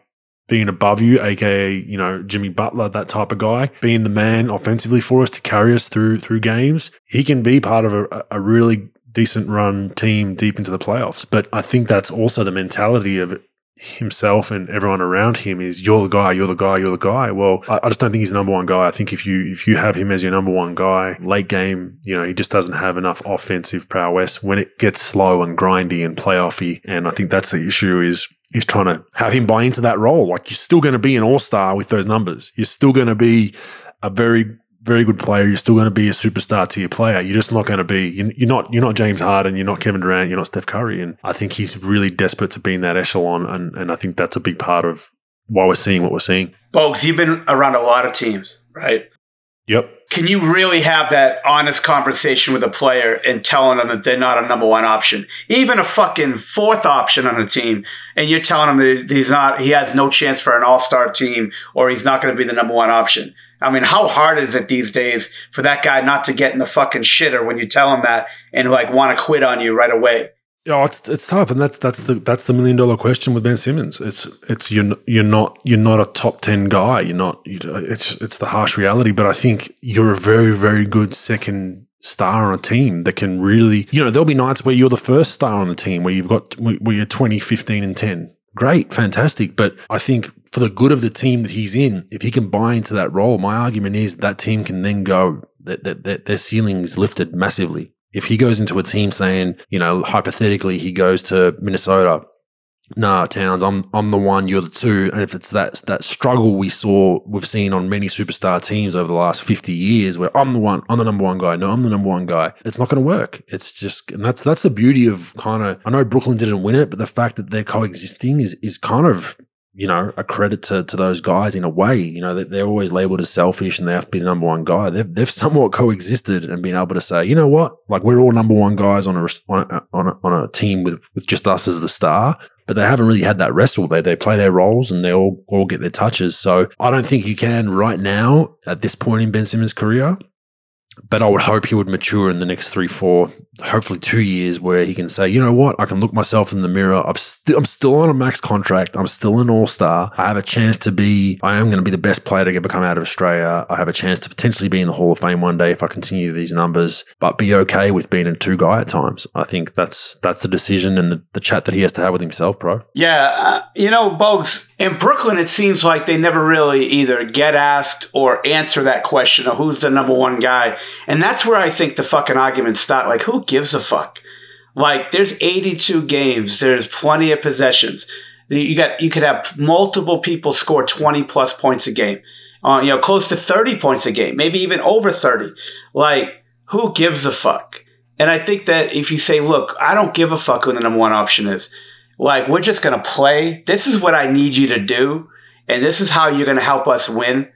being above you, aka you know Jimmy Butler, that type of guy, being the man offensively for us to carry us through through games. He can be part of a, a really decent run team deep into the playoffs. But I think that's also the mentality of himself and everyone around him is you're the guy, you're the guy, you're the guy. Well, I, I just don't think he's the number one guy. I think if you if you have him as your number one guy, late game, you know, he just doesn't have enough offensive prowess when it gets slow and grindy and playoffy. And I think that's the issue is is trying to have him buy into that role. Like you're still going to be an all star with those numbers. You're still going to be a very very good player. You're still going to be a superstar tier player. You're just not going to be. you- You're not. You're not James Harden. You're not Kevin Durant. You're not Steph Curry. And I think he's really desperate to be in that echelon. And and I think that's a big part of why we're seeing what we're seeing. Folks, you've been around a lot of teams, right? Yep. Can you really have that honest conversation with a player and telling them that they're not a number one option, even a fucking fourth option on a team, and you're telling him that he's not, he has no chance for an all star team, or he's not going to be the number one option? I mean, how hard is it these days for that guy not to get in the fucking shitter when you tell him that and like want to quit on you right away? Oh, it's it's tough, and that's that's the that's the million dollar question with Ben Simmons. It's it's you're you're not you're not a top ten guy. You're not. You, it's it's the harsh reality. But I think you're a very very good second star on a team that can really. You know, there'll be nights where you're the first star on the team where you've got where you're 20, 15, and ten. Great, fantastic. But I think for the good of the team that he's in, if he can buy into that role, my argument is that team can then go that that, that their ceiling is lifted massively. If he goes into a team saying, you know, hypothetically, he goes to Minnesota, nah, Towns, I'm I'm the one, you're the two, and if it's that that struggle we saw, we've seen on many superstar teams over the last fifty years, where I'm the one, I'm the number one guy, no, I'm the number one guy, it's not going to work. It's just, and that's that's the beauty of kind of. I know Brooklyn didn't win it, but the fact that they're coexisting is is kind of you know, a credit to, to those guys in a way. You know, that they're always labeled as selfish and they have to be the number one guy. They've, they've somewhat coexisted and been able to say, you know what, like we're all number one guys on a on a, on a, on a team with, with just us as the star. But they haven't really had that wrestle. They they play their roles and they all all get their touches. So I don't think you can right now at this point in Ben Simmons' career. But I would hope he would mature in the next three, four, hopefully two years, where he can say, you know what, I can look myself in the mirror. I'm still, I'm still on a max contract. I'm still an all star. I have a chance to be. I am going to be the best player to ever come out of Australia. I have a chance to potentially be in the Hall of Fame one day if I continue these numbers. But be okay with being a two guy at times. I think that's that's the decision and the, the chat that he has to have with himself, bro. Yeah, uh, you know, Bogues, in Brooklyn, it seems like they never really either get asked or answer that question of who's the number one guy. And that's where I think the fucking arguments start. Like, who gives a fuck? Like, there's 82 games, there's plenty of possessions. You got you could have multiple people score 20 plus points a game. Uh, you know, close to 30 points a game, maybe even over 30. Like, who gives a fuck? And I think that if you say, look, I don't give a fuck who the number one option is. Like, we're just going to play. This is what I need you to do. And this is how you're going to help us win.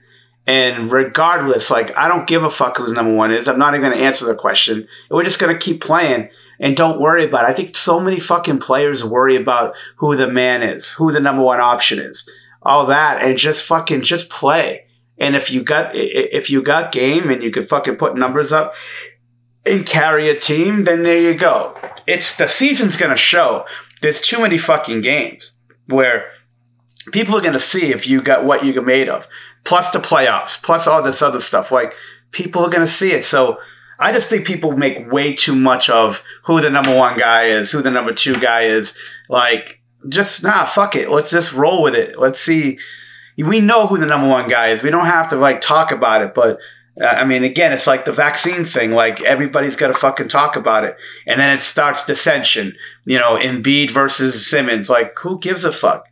And regardless, like I don't give a fuck who's number one is. I'm not even going to answer the question. We're just going to keep playing and don't worry about it. I think so many fucking players worry about who the man is, who the number one option is, all that, and just fucking just play. And if you got if you got game and you could fucking put numbers up and carry a team, then there you go. It's the season's gonna show. There's too many fucking games where people are gonna see if you got what you're made of, plus the playoffs, plus all this other stuff. Like people are gonna see it. So I just think people make way too much of who the number one guy is, who the number two guy is. Like, just nah, fuck it. Let's just roll with it. Let's see we know who the number one guy is. We don't have to like talk about it, but Uh, I mean, again, it's like the vaccine thing. Like everybody's got to fucking talk about it, and then it starts dissension. You know, Embiid versus Simmons. Like, who gives a fuck?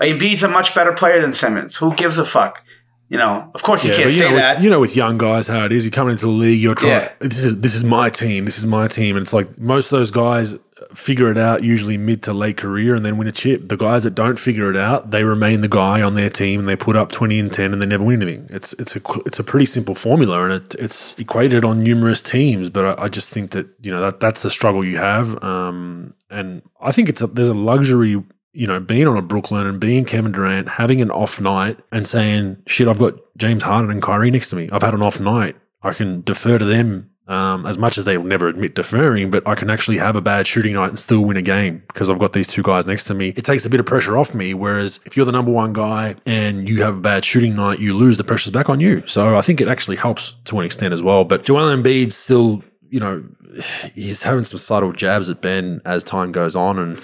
Embiid's a much better player than Simmons. Who gives a fuck? You know, of course you yeah, can't you say know, that. With, you know, with young guys, how it is. You come into the league, you're trying. Yeah. This is this is my team. This is my team, and it's like most of those guys figure it out usually mid to late career and then win a chip. The guys that don't figure it out, they remain the guy on their team and they put up 20 and 10 and they never win anything. It's it's a it's a pretty simple formula and it, it's equated on numerous teams, but I, I, just think that, you know, that that's the struggle you have. Um, and I think it's a, there's a luxury you know, being on a Brooklyn and being Kevin Durant, having an off night and saying, shit, I've got James Harden and Kyrie next to me. I've had an off night. I can defer to them um, as much as they will never admit deferring, but I can actually have a bad shooting night and still win a game because I've got these two guys next to me. It takes a bit of pressure off me. Whereas if you're the number one guy and you have a bad shooting night, you lose, the pressure's back on you. So I think it actually helps to an extent as well. But Joel Embiid's still, you know, he's having some subtle jabs at Ben as time goes on. And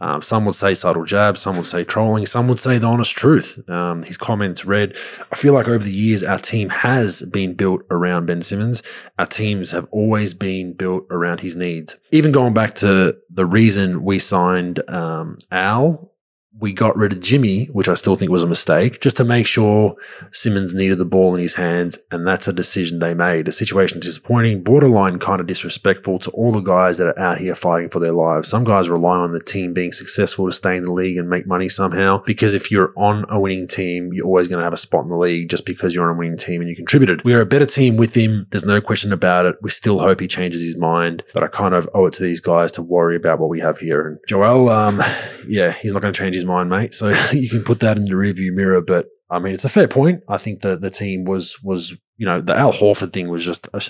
um, some would say subtle jabs, some would say trolling, some would say the honest truth. Um, his comments read, I feel like over the years, our team has been built around Ben Simmons. Our teams have always been built around his needs. Even going back to the reason we signed um, Al we got rid of Jimmy, which I still think was a mistake, just to make sure Simmons needed the ball in his hands. And that's a decision they made. A situation disappointing, borderline kind of disrespectful to all the guys that are out here fighting for their lives. Some guys rely on the team being successful to stay in the league and make money somehow. Because if you're on a winning team, you're always going to have a spot in the league just because you're on a winning team and you contributed. We are a better team with him. There's no question about it. We still hope he changes his mind, but I kind of owe it to these guys to worry about what we have here. And Joel, um, yeah, he's not going to change his mind, mate. So you can put that in the rearview mirror. But I mean, it's a fair point. I think that the team was was you know the Al Horford thing was just a,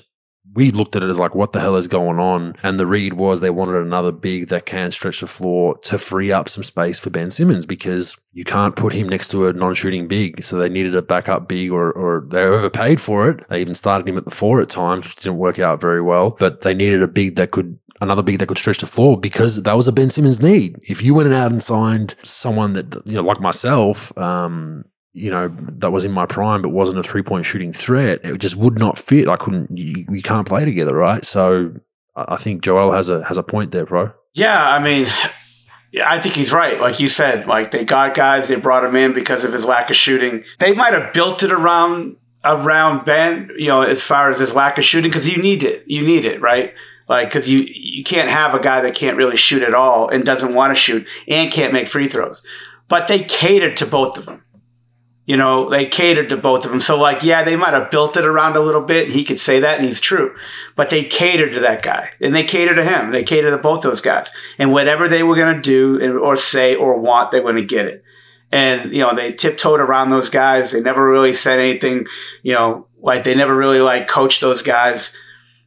we looked at it as like what the hell is going on, and the read was they wanted another big that can stretch the floor to free up some space for Ben Simmons because you can't put him next to a non-shooting big, so they needed a backup big, or or they overpaid for it. They even started him at the four at times, which didn't work out very well, but they needed a big that could another big that could stretch the floor because that was a Ben Simmons need. If you went out and signed someone that you know, like myself, um, you know, that was in my prime but wasn't a three point shooting threat, it just would not fit. I couldn't. You, you can't play together, right? So I think Joel has a has a point there, bro. Yeah, I mean. I think he's right. Like you said, like they got guys, they brought him in because of his lack of shooting. They might have built it around around Ben, you know, as far as his lack of shooting, because you need it. You need it, right? Like, because you you can't have a guy that can't really shoot at all and doesn't want to shoot and can't make free throws. But they catered to both of them. You know, they catered to both of them. So, like, yeah, they might have built it around a little bit. He could say that, and he's true. But they catered to that guy, and they catered to him. They catered to both those guys. And whatever they were going to do or say or want, they were going to get it. And, you know, they tiptoed around those guys. They never really said anything, you know, like they never really, like, coached those guys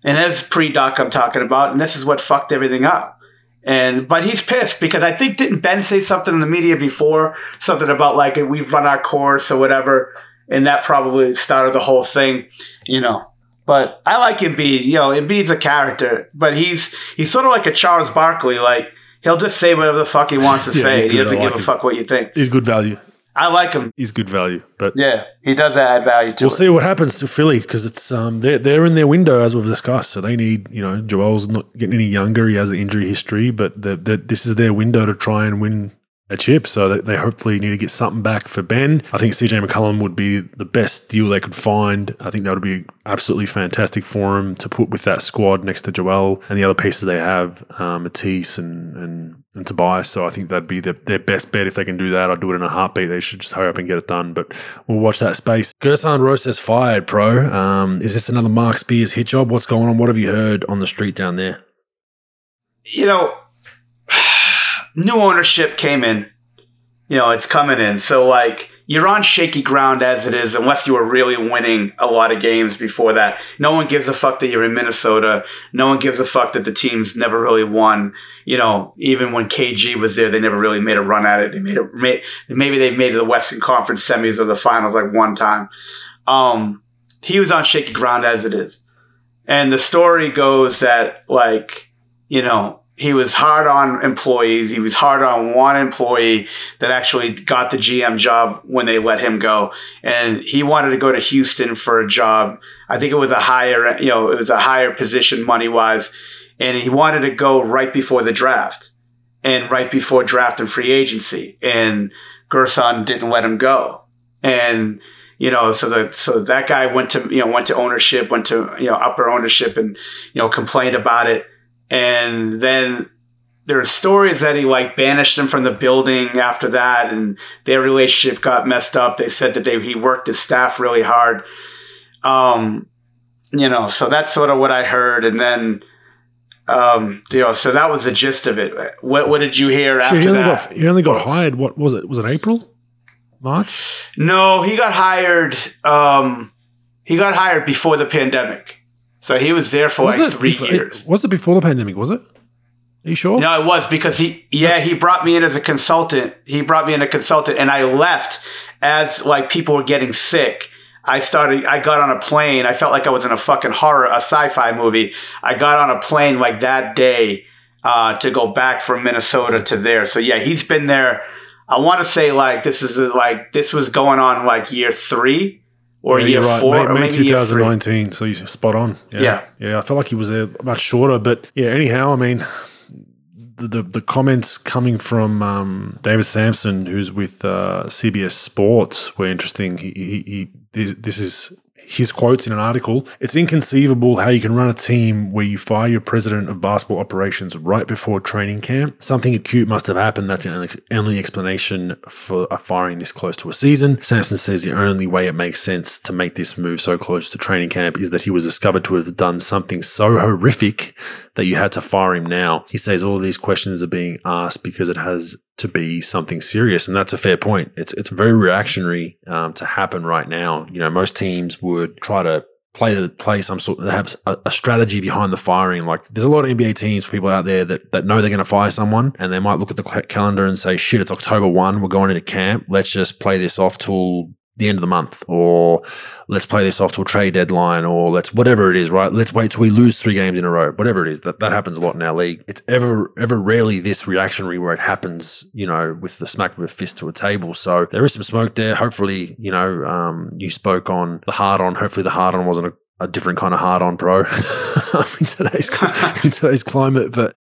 and that's pre-doc I'm talking about, and this is what fucked everything up. And but he's pissed because I think didn't Ben say something in the media before, something about like we've run our course or whatever, and that probably started the whole thing, you know. But I like Embiid. You know, Embiid's a character, but he's he's sort of like a Charles Barkley. Like he'll just say whatever the fuck he wants to yeah, say. He doesn't like give him. a fuck what you think. He's good value. I like him. He's good value, but yeah, he does add value to. We'll it. see what happens to Philly because it's um they're they're in their window as we've discussed, so they need you know Joel's not getting any younger. He has the injury history, but the, the, this is their window to try and win a chip. So they, hopefully need to get something back for Ben. I think CJ McCollum would be the best deal they could find. I think that would be absolutely fantastic for him to put with that squad next to Joel and the other pieces they have, um, Matisse and, and, and Tobias. So I think that'd be the, their best bet if they can do that. I'd do it in a heartbeat. They should just hurry up and get it done. But we'll watch that space. Gerson Rosas fired, pro. Um, is this another Marc Spears hit job? What's going on? What have you heard on the street down there? You know, new ownership came in. You know, it's coming in. So like you're on shaky ground as it is, unless you were really winning a lot of games before that. No one gives a fuck that you're in Minnesota. No one gives a fuck that the team's never really won. You know, even when KG was there, they never really made a run at it. They made it. Maybe they made the Western Conference semis or the finals like one time. Um, he was on shaky ground as it is, and the story goes that like you know he was hard on employees. He was hard on one employee that actually got the GM job when they let him go. And he wanted to go to Houston for a job. I think it was a higher, you know, it was a higher position money wise. And he wanted to go right before the draft and right before draft and free agency. And Gerson didn't let him go. And, you know, so the so that guy went to you know went to ownership, went to you know upper ownership, and you know complained about it and then there are stories that he like banished them from the building after that and their relationship got messed up. They said that they he worked his staff really hard. Um you know so that's sort of what i heard. And then um you know so that was the gist of it. What what did you hear after he only that? got, he only got hired what was it? Was it april? March? No he got hired um he got hired before the pandemic so he was there for was like it three before, years. it- was it before the pandemic was it are you sure No, it was because he, yeah, he brought me in as a consultant. He brought me in as a consultant, and I left as like people were getting sick. I started. I got on a plane. I felt like I was in a fucking horror, a sci-fi movie. I got on a plane like that day uh, to go back from Minnesota to there. So yeah, he's been there. I want to say like this is like this was going on like year three or Yeah, year you're right. four May, or May maybe year three. 2019. So you're spot on. Yeah. Yeah. yeah. I felt like he was there much shorter, but yeah. Anyhow, I mean, the the, the comments coming from um, David Samson, who's with uh, CBS Sports, were interesting. He, he, he this, this is his quotes in an article. It's inconceivable how you can run a team where you fire your president of basketball operations right before training camp. Something acute must have happened. That's the only, explanation for a firing this close to a season. Samson says the only way it makes sense to make this move so close to training camp is that he was discovered to have done something so horrific that you had to fire him now. He says all these questions are being asked because it has to be something serious, and that's a fair point. It's it's very reactionary um, to happen right now. You know, most teams would try to play the play some sort of have a, a strategy behind the firing. Like there's a lot of NBA teams, people out there that that know they're going to fire someone, and they might look at the cal- calendar and say, "Shit, it's October one. We're going into camp. Let's just play this off till." The end of the month, or let's play this off till trade deadline, or let's whatever it is, right? Let's wait till we lose three games in a row, whatever it is. That that happens a lot in our league. It's ever ever rarely this reactionary where it happens, you know, with the smack of a fist to a table. So there is some smoke there. Hopefully, you know, um, you spoke on the hard on. Hopefully, the hard on wasn't a, a different kind of hard on, pro, in today's in today's climate. But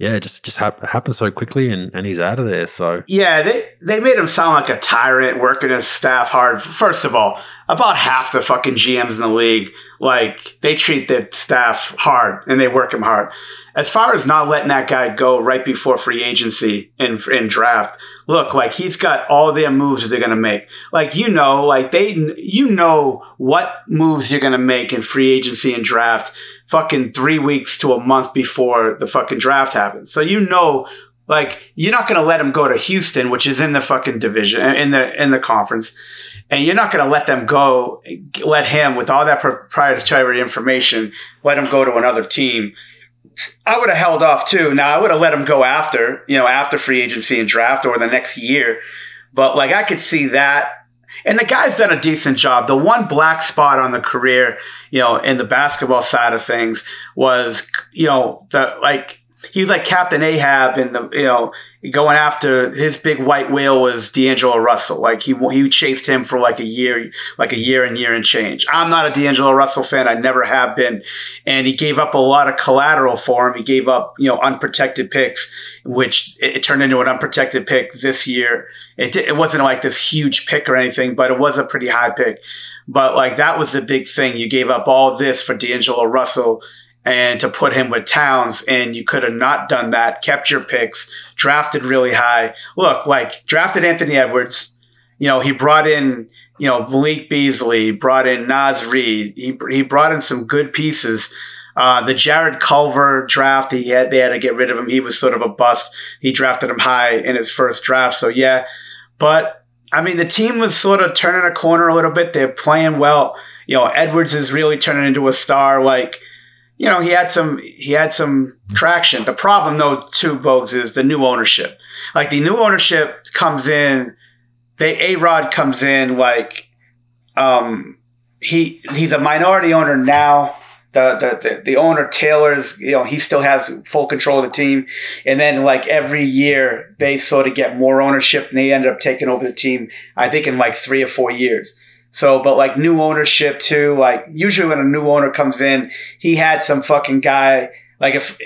yeah, it just just hap- happened so quickly, and, and he's out of there. So Yeah, they they made him sound like a tyrant, working his staff hard. First of all, about half the fucking GMs in the league, like they treat their staff hard and they work him hard. As far as not letting that guy go right before free agency and in draft, look, like he's got all their moves they're gonna make. Like you know, like they, you know what moves you're gonna make in free agency and draft. Fucking three weeks to a month before the fucking draft happens. So you know like you're not going to let him go to Houston, which is in the fucking division in the in the conference, and you're not going to let them go, let him with all that proprietary information, let him go to another team. I would have held off too. Now I would have let him go after you know after free agency and draft or the next year, but like I could see that. And the guy's done a decent job. The one black spot on the career, you know, in the basketball side of things was, you know, the like he was like Captain Ahab in the you know going after his big white whale was D'Angelo Russell. Like he he chased him for like a year, like a year and year and change. I'm not a D'Angelo Russell fan. I never have been, and he gave up a lot of collateral for him. He gave up you know unprotected picks, which it, it turned into an unprotected pick this year. It it wasn't like this huge pick or anything, but it was a pretty high pick. But like that was the big thing. You gave up all this for D'Angelo Russell and to put him with Towns, and you could have not done that, kept your picks, drafted really high. Look, like drafted Anthony Edwards, you know, he brought in, you know, Malik Beasley, brought in Naz Reid, he, he brought in some good pieces. Uh, the Jarrett Culver draft, he had they had to get rid of him. He was sort of a bust. He drafted him high in his first draft. So yeah, but I mean the team was sort of turning a corner a little bit. They're playing well. You know, Edwards is really turning into a star. Like you know, he had some he had some traction. The problem though, too, Bogues, is the new ownership. Like the new ownership comes in, they A Rod comes in like um he he's a minority owner now. The, the, the, the owner Taylor's, you know, he still has full control of the team. And then like every year they sort of get more ownership and they end up taking over the team, I think in like three or four years. So, but like new ownership too, like usually when a new owner comes in, he had some fucking guy, like if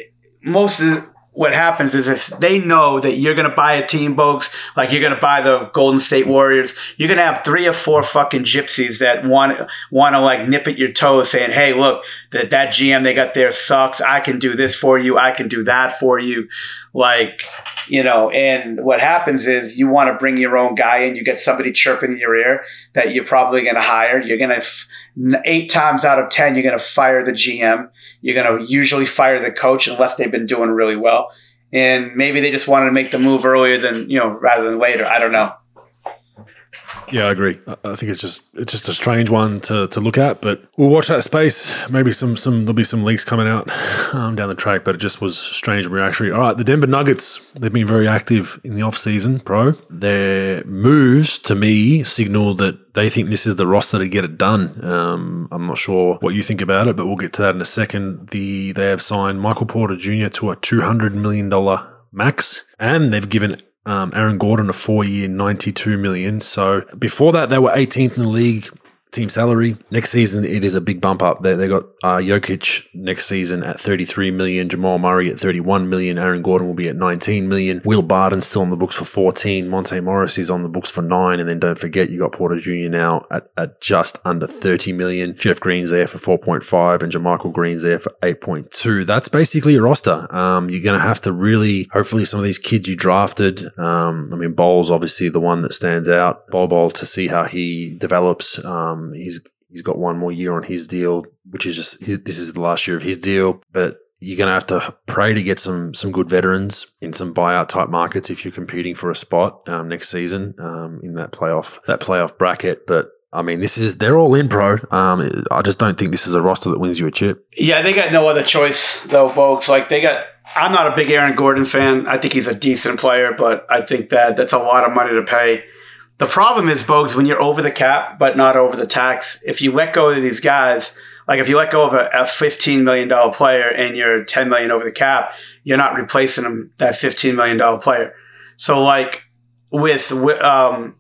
most of what happens is if they know that you're going to buy a team, Bogues, like you're going to buy the Golden State Warriors, you're going to have three or four fucking gypsies that want want to like nip at your toes, saying, "Hey, look, that that GM they got there sucks. I can do this for you. I can do that for you." Like, you know, and what happens is you want to bring your own guy in. You get somebody chirping in your ear that you're probably going to hire. You're going to f- eight times out of ten, you're going to fire the GM. You're going to usually fire the coach unless they've been doing really well. And maybe they just wanted to make the move earlier than you know rather than later. I don't know. Yeah, I agree. I think it's just it's just a strange one to, to look at, but we'll watch that space. Maybe some some there'll be some leaks coming out um, down the track, but it just was strange and reactionary. All right, the Denver Nuggets they've been very active in the off season, pro. Their moves to me signal that they think this is the roster to get it done. Um, I'm not sure what you think about it, but we'll get to that in a second. The they have signed Michael Porter Jr. to a 200 million dollar max, and they've given um, Aaron Gordon a four year, 92 million. So before that, they were 18th in the league team salary. Next season, it is a big bump up. They, they got uh, Jokic next season at 33 million, Jamal Murray at 31 million, Aaron Gordon will be at 19 million, Will Barton's still on the books for 14, Monte Morris is on the books for 9, and then don't forget you got Porter Jr. now at, at just under 30 million. Jeff Green's there for 4.5 and JaMychal Green's there for 8.2. That's basically your roster. Um, you're going to have to really, hopefully some of these kids you drafted, um, I mean, Bol's obviously the one that stands out. Bol Bol to see how he develops. Um, he's he's got one more year on his deal, which is just this is the last year of his deal. But you're going to have to pray to get some some good veterans in some buyout type markets if you're competing for a spot um, next season um, in that playoff that playoff bracket. But I mean, this is they're all in bro. Um, I just don't think this is a roster that wins you a chip. Yeah, they got no other choice though, folks. Like they got. I'm not a big Aaron Gordon fan. I think he's a decent player, but I think that that's a lot of money to pay the problem is, Bogues, when you're over the cap but not over the tax, if you let go of these guys, like if you let go of a, a $15 million player and you're 10 million over the cap, you're not replacing them, that $15 million player. So like with, um,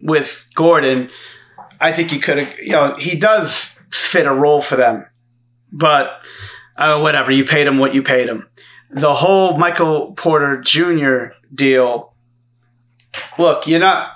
with Gordon, I think he could have, you know, he does fit a role for them, but uh, whatever, you paid him what you paid him. The whole Michael Porter Jr. deal, look, you're not,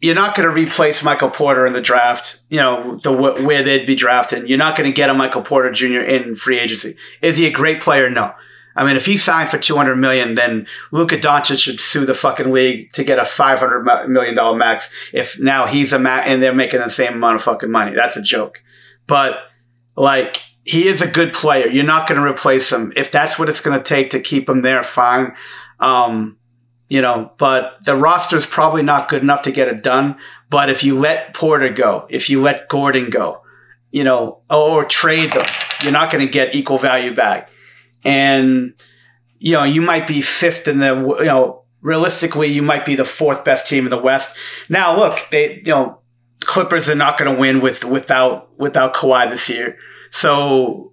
you're not going to replace Michael Porter in the draft, you know, the where they'd be drafted. You're not going to get a Michael Porter Jr. in free agency. Is he a great player? No. I mean, if he signed for 200 million, then Luka Doncic should sue the fucking league to get a 500 million dollar max. If now he's a max and they're making the same amount of fucking money, that's a joke. But like, he is a good player. You're not going to replace him. If that's what it's going to take to keep him there, fine. Um, you know, but the roster is probably not good enough to get it done. But if you let Porter go, if you let Gordon go, you know, or, or trade them, you're not going to get equal value back. And, you know, you might be fifth in the, you know, realistically, you might be the fourth best team in the West. Now, look, they, you know, Clippers are not going to win with without without Kawhi this year. So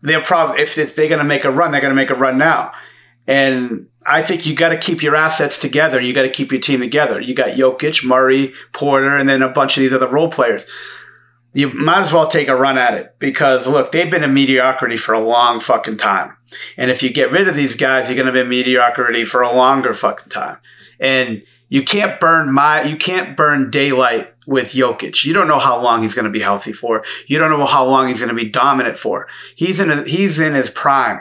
they're probably if, if they're going to make a run, they're going to make a run now. And I think you got to keep your assets together. You got to keep your team together. You got Jokic, Murray, Porter, and then a bunch of these other role players. You might as well take a run at it because look, they've been in mediocrity for a long fucking time. And if you get rid of these guys, you're going to be in mediocrity for a longer fucking time. And you can't burn my, you can't burn daylight with Jokic. You don't know how long he's going to be healthy for. You don't know how long he's going to be dominant for. He's in, a, he's in his prime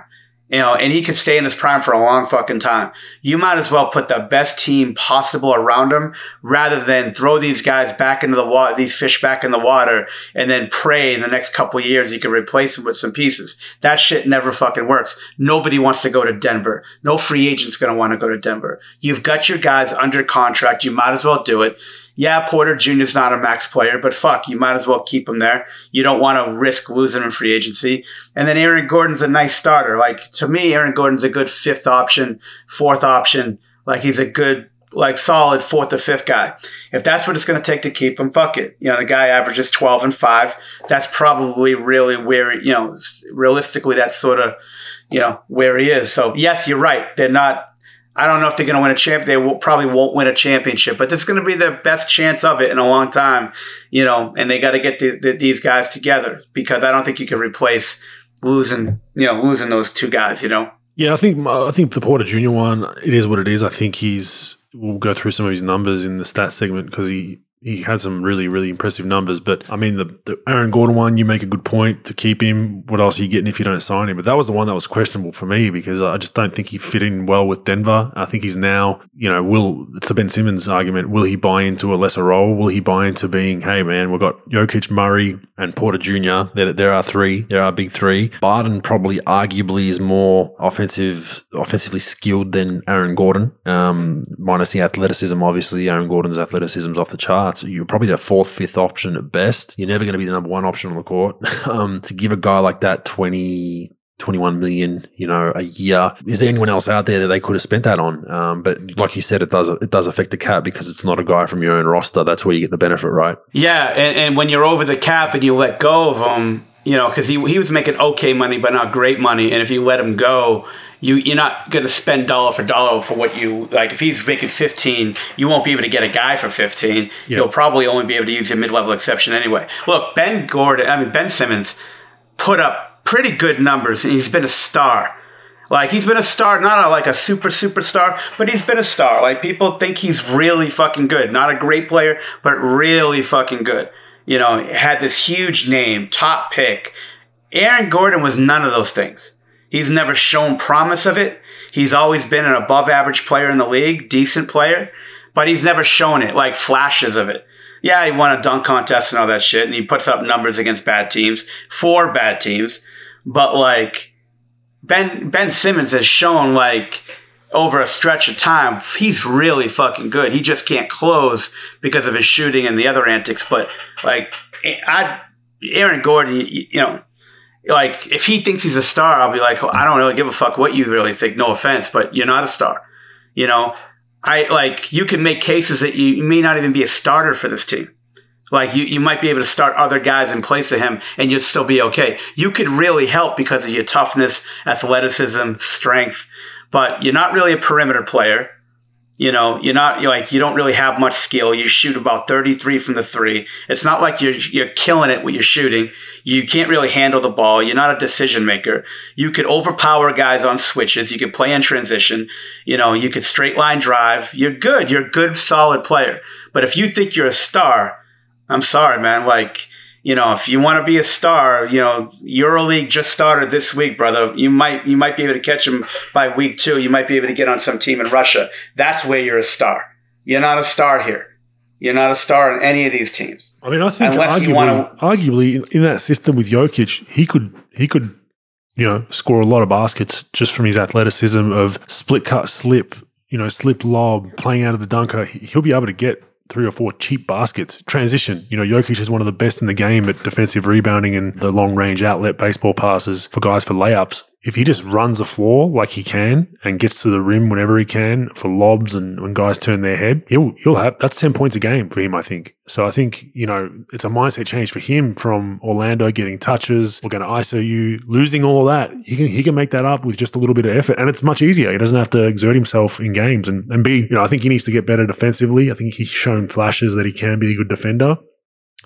you know, and he could stay in his prime for a long fucking time. You might as well put the best team possible around him rather than throw these guys back into the water, these fish back in the water, and then pray in the next couple years you can replace them with some pieces. That shit never fucking works. Nobody wants to go to Denver. No free agent's going to want to go to Denver. You've got your guys under contract. You might as well do it yeah, Porter Jr. is not a max player, but fuck, you might as well keep him there. You don't want to risk losing him in free agency. And then Aaron Gordon's a nice starter. Like to me, Aaron Gordon's a good fifth option, fourth option. Like he's a good, like solid fourth or fifth guy. If that's what it's going to take to keep him, fuck it. You know, the guy averages 12 and five. That's probably really where, you know, realistically, that's sort of, you know, where he is. So yes, you're right. They're not I don't know if they're going to win a champ. They will, probably won't win a championship, but it's going to be the best chance of it in a long time, you know. And they got to get the, the, these guys together because I don't think you can replace losing, you know, losing those two guys, you know. Yeah, I think uh, I think the Porter Junior one, it is what it is. I think he's. We'll go through some of his numbers in the stats segment because he he had some really, really impressive numbers. But I mean, the, the, Aaron Gordon one, you make a good point to keep him. What else are you getting if you don't sign him? But that was the one that was questionable for me because I just don't think he fit in well with Denver. I think he's now, you know, will, it's the Ben Simmons argument, will he buy into a lesser role? Will he buy into being, hey, man, we've got Jokic, Murray, and Porter Jr. There, there are three. There are big three. Barton probably arguably is more offensive, offensively skilled than Aaron Gordon, um, minus the athleticism. Obviously, Aaron Gordon's athleticism is off the chart starts, you're probably the fourth, fifth option at best. You're never going to be the number one option on the court. um, to give a guy like that 20, 21 million, you know, a year. Is there anyone else out there that they could have spent that on? Um, but like you said, it does it does affect the cap because it's not a guy from your own roster. That's where you get the benefit, right? Yeah, and, and when you're over the cap and you let go of him, you know, because he he was making okay money, but not great money, and if you let him go, you you're not going to spend dollar for dollar for what you like. If he's making fifteen, you won't be able to get a guy for fifteen. Yep. You'll probably only be able to use your mid level exception anyway. Look, Ben Gordon, I mean Ben Simmons, put up pretty good numbers, and he's been a star. Like he's been a star, not a, like a super superstar, but he's been a star. Like people think he's really fucking good. Not a great player, but really fucking good. You know, had this huge name, top pick. Aaron Gordon was none of those things. He's never shown promise of it. He's always been an above average player in the league, decent player, but he's never shown it, like flashes of it. Yeah, he won a dunk contest and all that shit, and he puts up numbers against bad teams, for bad teams. But like Ben Ben Simmons has shown like over a stretch of time, he's really fucking good. He just can't close because of his shooting and the other antics. But like I Aaron Gordon, you, know, like if he thinks he's a star, I'll be like, I don't really give a fuck what you really think. No offense, but you're not a star. You know, I like you can make cases that you, you may not even be a starter for this team. Like you, you might be able to start other guys in place of him and you'd still be okay. You could really help because of your toughness, athleticism, strength, but you're not really a perimeter player. You know, you're not you're like you don't really have much skill. You shoot about 33 from the three. It's not like you're you're killing it with your shooting. You can't really handle the ball. You're not a decision maker. You could overpower guys on switches. You could play in transition. You know, you could straight line drive. You're good. You're a good, solid player. But if you think you're a star, I'm sorry, man. Like you know, if you want to be a star, you know, EuroLeague just started this week, brother. You might you might be able to catch him by week two. You might be able to get on some team in Russia. That's where you're a star. You're not a star here. You're not a star in any of these teams. I mean, I think Unless arguably, wanna, arguably in that system with Jokic, he could he could you know score a lot of baskets just from his athleticism of split cut slip, you know, slip lob, playing out of the dunker. He'll be able to get three or four cheap baskets. Transition. You know, Jokic is one of the best in the game at defensive rebounding and the long range outlet baseball passes for guys for layups. If he just runs the floor like he can and gets to the rim whenever he can for lobs and when guys turn their head, he'll he'll have that's ten points a game for him. I think. So I think you know it's a mindset change for him from Orlando getting touches. Going to ISO you, losing all that. He can he can make that up with just a little bit of effort, and it's much easier. He doesn't have to exert himself in games and and be. You know, I think he needs to get better defensively. I think he's shown flashes that he can be a good defender.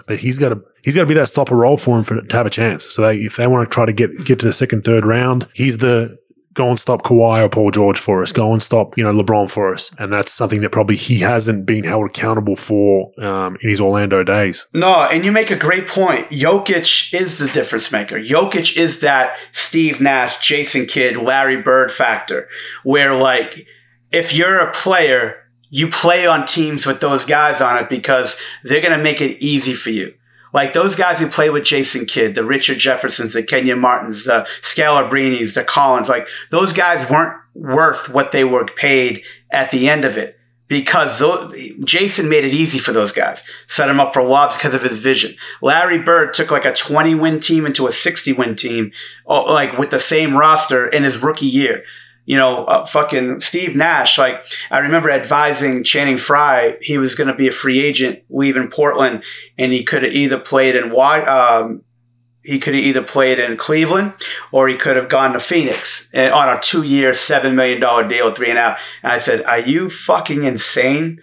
But he's got to he's got to be that stopper role for him for, to have a chance. So they, if they want to try to get get to the second, third round, he's the go and stop Kawhi or Paul George for us. Go and stop you know LeBron for us, and that's something that probably he hasn't been held accountable for um, in his Orlando days. No, and you make a great point. Jokic is the difference maker. Jokic is that Steve Nash, Jason Kidd, Larry Bird factor, where like if you're a player you play on teams with those guys on it because they're going to make it easy for you. Like those guys who play with Jason Kidd, the Richard Jeffersons, the Kenyon Martins, the Scalabrinis, the Collins, like those guys weren't worth what they were paid at the end of it because Jason made it easy for those guys, set them up for lobs because of his vision. Larry Bird took like a 20 win team into a 60 win team, uh, like with the same roster in his rookie year you know, uh, fucking Steve Nash. Like, I remember advising Channing Frye, he was going to be a free agent leaving Portland, and he could have either played in um, he could have either played in Cleveland or he could have gone to Phoenix eh, on a two year, $7 million deal, three. And out. And I said, Are you fucking insane?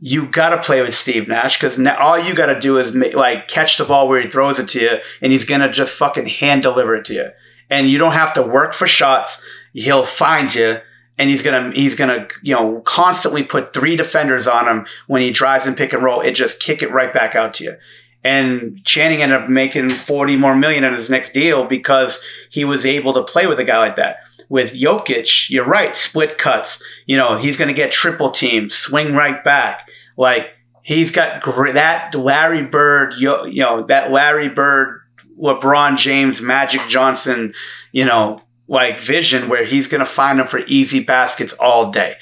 You got to play with Steve Nash because all you got to do is like catch the ball where he throws it to you, and he's going to just fucking hand deliver it to you. And you don't have to work for shots he'll find you and he's gonna he's gonna you know constantly put three defenders on him when he drives and pick and roll. It just kick it right back out to you. And Channing ended up making forty more million in his next deal because he was able to play with a guy like that. With Jokic, you're right, split cuts. You know he's gonna get triple teams, swing right back. Like he's got gr- that Larry Bird, you know that Larry Bird, LeBron James, Magic Johnson, you know like vision where he's going to find them for easy baskets all day.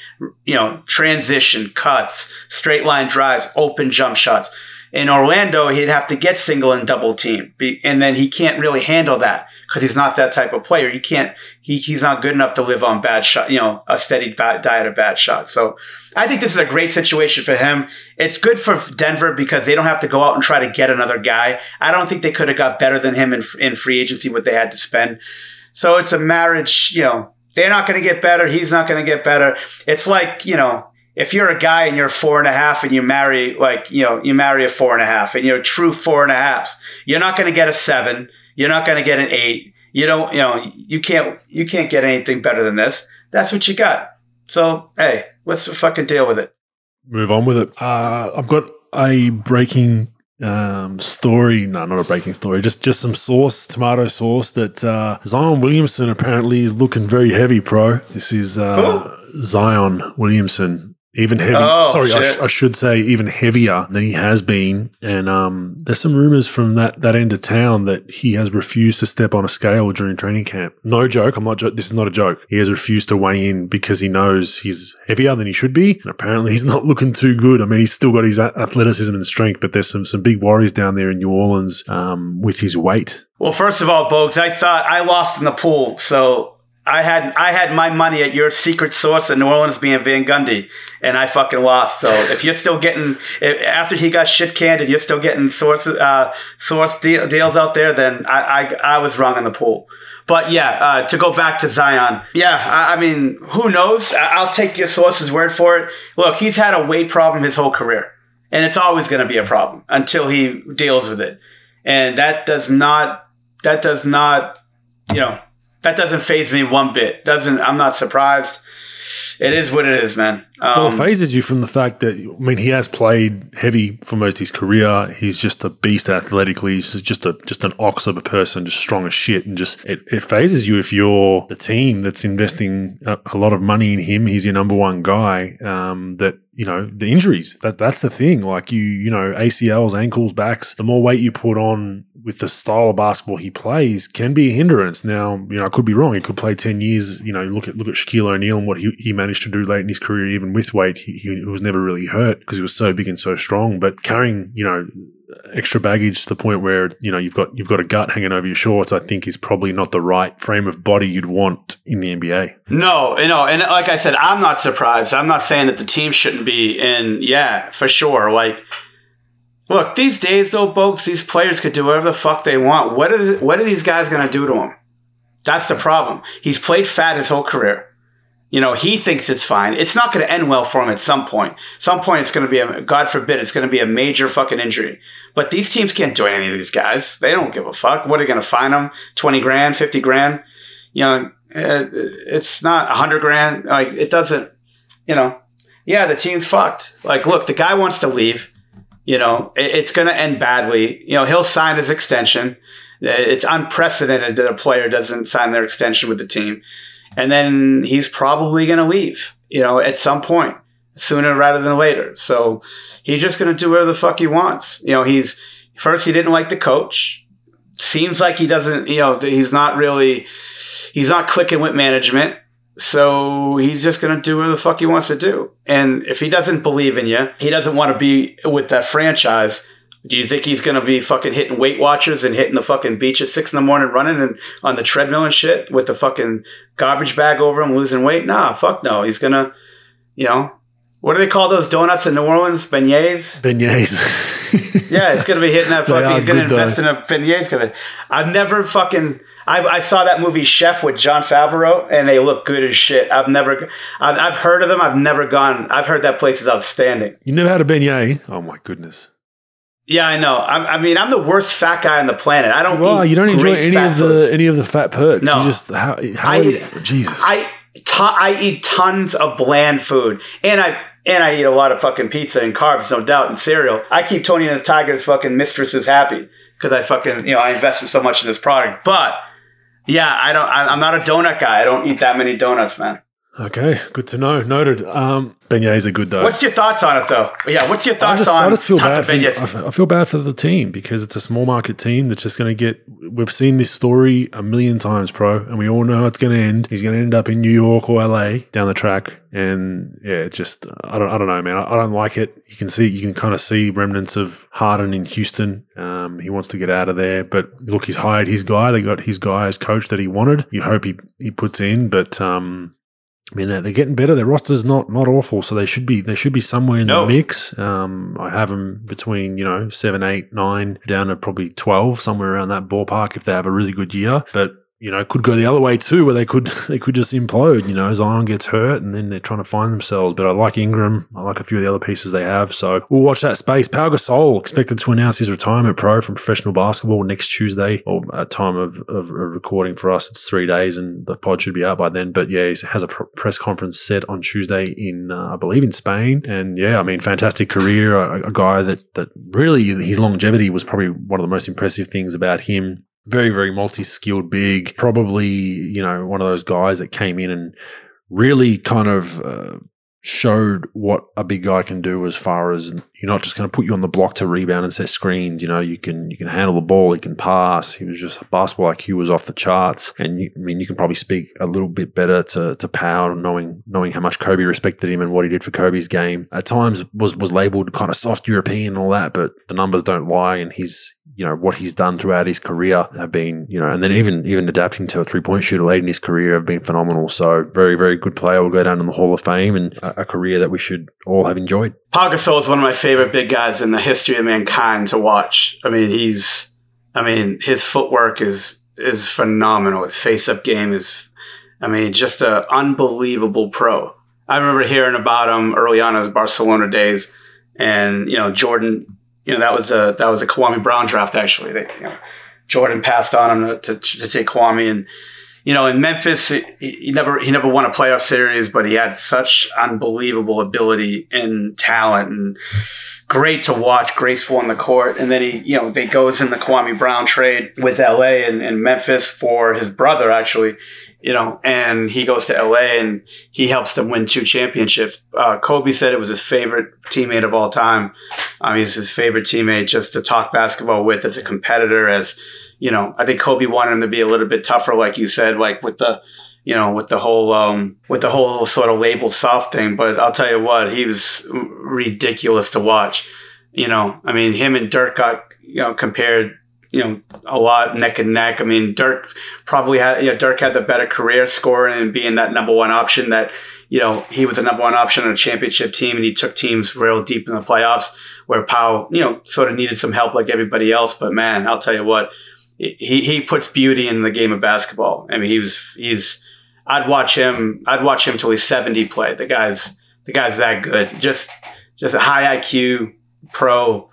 You know, transition, cuts, straight line drives, open jump shots. In Orlando, he'd have to get single and double team, and then he can't really handle that because he's not that type of player. He can't. He, he's not good enough to live on bad shot. You know, a steady diet of bad shots. So, I think this is a great situation for him. It's good for Denver because they don't have to go out and try to get another guy. I don't think they could have got better than him in, in free agency what they had to spend. So it's a marriage, you know, they're not going to get better. He's not going to get better. It's like, you know, if you're a guy and you're four and a half and you marry, like, you know, you marry a four and a half and you're true four and a true four and a half, you're not going to get a seven. You're not going to get an eight. You don't, you know, you can't, you can't get anything better than this. That's what you got. So, hey, let's fucking deal with it. Move on with it. Uh, I've got a breaking um, story. No, not a breaking story. Just just some sauce, tomato sauce that uh, Zion Williamson apparently is looking very heavy, pro. This is uh, Zion Williamson even heavy. Oh, sorry, I, sh- I, should say even heavier than he has been. And um, there's some rumors from that that end of town that he has refused to step on a scale during training camp. No joke. I'm not. Jo- this is not a joke. He has refused to weigh in because he knows he's heavier than he should be, and apparently he's not looking too good. I mean, he's still got his athleticism and strength, but there's some some big worries down there in New Orleans um, with his weight. Well, first of all, Bogues, I thought I lost in the pool, so I had I had my money at your secret source in New Orleans being Van Gundy, and I fucking lost. So if you're still getting after he got shit canned, and you're still getting source uh, source deal, deals out there, then I, I, I was wrong in the pool. But yeah, uh, to go back to Zion, yeah, I, I mean, who knows? I, will take your source's word for it. Look, he's had a weight problem his whole career, and it's always going to be a problem until he deals with it, and that does not that does not you know that doesn't phase me one bit. Doesn't I'm not surprised. It is what it is, man. Um, well, it um, phases you from the fact that I mean he has played heavy for most of his career. He's just a beast athletically. He's just a just an ox of a person, just strong as shit. And just it, it phases you if you're the team that's investing a, a lot of money in him. He's your number one guy. Um, that you know the injuries that that's the thing like you you know acls ankles backs the more weight you put on with the style of basketball he plays can be a hindrance now you know i could be wrong he could play 10 years you know look at look at shaquille o'neal and what he, he managed to do late in his career even with weight he, he was never really hurt because he was so big and so strong but carrying you know extra baggage to the point where you know you've got you've got a gut hanging over your shorts, I think is probably not the right frame of body you'd want in the NBA. No, you know, and like I said, I'm not surprised. I'm not saying that the team shouldn't be in. Yeah, for sure. Like, look, these days though, folks, these players could do whatever the fuck they want. What are what are these guys going to do to him? That's the problem. He's played fat his whole career. You know, he thinks it's fine. It's not going to end well for him at some point. Some point, it's going to be a, God forbid, it's going to be a major fucking injury. But these teams can't do any of these guys. They don't give a fuck. What are they going to fine them? 20 grand, 50 grand? You know, uh, it's not 100 grand. Like, it doesn't, you know, yeah, the team's fucked. Like, look, the guy wants to leave. You know, it's going to end badly. You know, he'll sign his extension. It's unprecedented that a player doesn't sign their extension with the team and then he's probably going to leave, you know, at some point sooner rather than later. So he's just going to do whatever the fuck he wants. You know, he's first he didn't like the coach. Seems like he doesn't, you know, he's not really, he's not clicking with management. So he's just going to do whatever the fuck he wants to do. And if he doesn't believe in you, he doesn't want to be with that franchise do you think he's gonna be fucking hitting Weight Watchers and hitting the fucking beach at six in the morning, running and on the treadmill and shit with the fucking garbage bag over him, losing weight? Nah, fuck no. He's gonna, you know, what do they call those donuts in New Orleans? Beignets. Beignets. yeah, he's gonna be hitting that fucking. He's gonna invest though. in a beignets. I've never fucking. I, I saw that movie Chef with Jon Favreau, and they look good as shit. I've never. I've, I've heard of them. I've never gone. I've heard that place is outstanding. You never had a beignet? Oh my goodness. Yeah, I know. I, I, mean, I'm the worst fat guy on the planet. I don't. Well, you don't enjoy any of the food. any of the fat perks. No, you just how, how I, you, Jesus. I I eat tons of bland food, and I and I eat a lot of fucking pizza and carbs, no doubt, and cereal. I keep Tony and the Tiger's fucking mistresses happy because I fucking you know I invested so much in this product. But yeah, I don't. I'm not a donut guy. I don't eat that many donuts, man. Okay, good to know. Noted. Um, beignets are good though. What's your thoughts on it though? Yeah, what's your thoughts I just, on? I just feel bad. For, I feel bad for the team because it's a small market team that's just going to get. We've seen this story a million times, pro, and we all know how it's going to end. He's going to end up in New York or LA down the track, and yeah, it just I don't I don't know, man. I, I don't like it. You can see you can kind of see remnants of Harden in Houston. Um, he wants to get out of there, but look, he's hired his guy. They got his guy as coach that he wanted. You hope he he puts in, but um I mean, they're, they're getting better. Their roster's not not awful, so they should be they should be somewhere in no. the mix. Um, I have them between you know seven, eight, nine, down to probably twelve, somewhere around that ballpark if they have a really good year. But you know, could go the other way too, where they could they could just implode. You know, Zion gets hurt, and then they're trying to find themselves. But I like Ingram. I like a few of the other pieces they have. So we'll watch that space. Pau Gasol expected to announce his retirement pro from professional basketball next Tuesday, or at time of, of recording for us, it's three days, and the pod should be out by then. But yeah, he has a pr- press conference set on Tuesday in, uh, I believe, in Spain. And yeah, I mean, fantastic career. A, a guy that that really his longevity was probably one of the most impressive things about him very, very multi skilled, big, probably, you know, one of those guys that came in and really kind of uh, showed what a big guy can do as far as you're not just going to put you on the block to rebound and set screens. You know, you can you can handle the ball, he can pass. He was just basketball IQ was off the charts. And you, I mean, you can probably speak a little bit better to to Pau, knowing knowing how much Kobe respected him and what he did for Kobe's game. At times was was labeled kind of soft European and all that, but the numbers don't lie, and he's you know what he's done throughout his career have been you know and then even even adapting to a three point shooter late in his career have been phenomenal so very very good player will go down in the hall of fame and a, a career that we should all have enjoyed Pau Gasol is one of my favorite big guys in the history of mankind to watch. I mean he's I mean his footwork is is phenomenal. His face up game is I mean just an unbelievable pro. I remember hearing about him early on in his Barcelona days and you know Jordan you know that was a that was a Kwame Brown draft actually. They, you know, Jordan passed on him to, to, to, take Kwame, and you know in Memphis he, never he never won a playoff series, but he had such unbelievable ability and talent, and great to watch, graceful on the court. And then he you know they goes in the Kwame Brown trade with L.A. and, and Memphis for his brother actually, you know, and he goes to LA and he helps them win two championships. Uh, Kobe said it was his favorite teammate of all time. Um, he's his favorite teammate just to talk basketball with as a competitor. As you know, I think Kobe wanted him to be a little bit tougher, like you said, like with the you know, with the whole um, with the whole sort of labeled soft thing. But I'll tell you what, he was ridiculous to watch. You know, I mean, him and Dirk got you know compared you know a lot neck and neck. I mean, Dirk probably had you know Dirk had the better career scoring and being that number one option that you know he was the number one option on a championship team and he took teams real deep in the playoffs where Pau, you know sort of needed some help like everybody else. But man, I'll tell you what, he he puts beauty in the game of basketball. I mean, he was he's I'd watch him I'd watch him till he's seventy play. The guy's the guy's that good. Just just a high IQ pro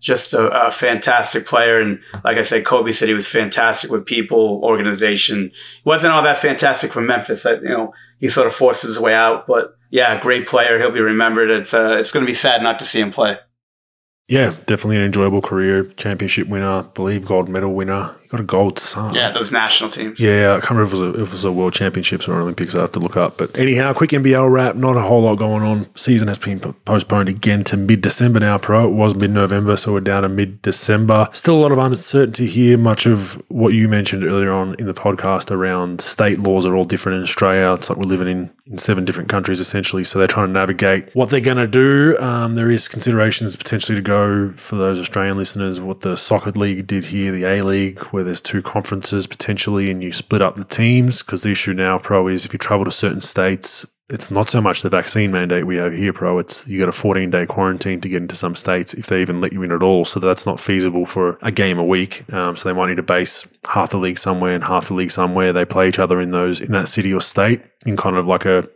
just a, a, fantastic player. And like I said, Kobe said he was fantastic with people, organization. He wasn't all that fantastic for Memphis. That you know he sort of forced his way out, but yeah, great player. He'll be remembered. It's uh, it's going to be sad not to see him play. Yeah, definitely an enjoyable career. Championship winner, believe gold medal winner. Got a gold son. Yeah, those national teams. Yeah, I can't remember if it was a, if it was a World Championships or Olympics. I have to look up. But anyhow, quick NBL wrap. Not a whole lot going on. Season has been postponed again to mid December now. Pro it was mid November, so we're down to mid December. Still a lot of uncertainty here. Much of what you mentioned earlier on in the podcast around state laws are all different in Australia. It's like we're living in in seven different countries essentially. So they're trying to navigate what they're going to do. Um, there is considerations potentially to go for those Australian listeners what the soccer league did here, the A League, where there's two conferences potentially, and you split up the teams. Because the issue now, pro, is if you travel to certain states. It's not so much the vaccine mandate we have here, pro. It's you got a 14 day quarantine to get into some states if they even let you in at all. So that's not feasible for a game a week. Um, so they might need to base half the league somewhere and half the league somewhere. They play each other in those in that city or state in kind of like a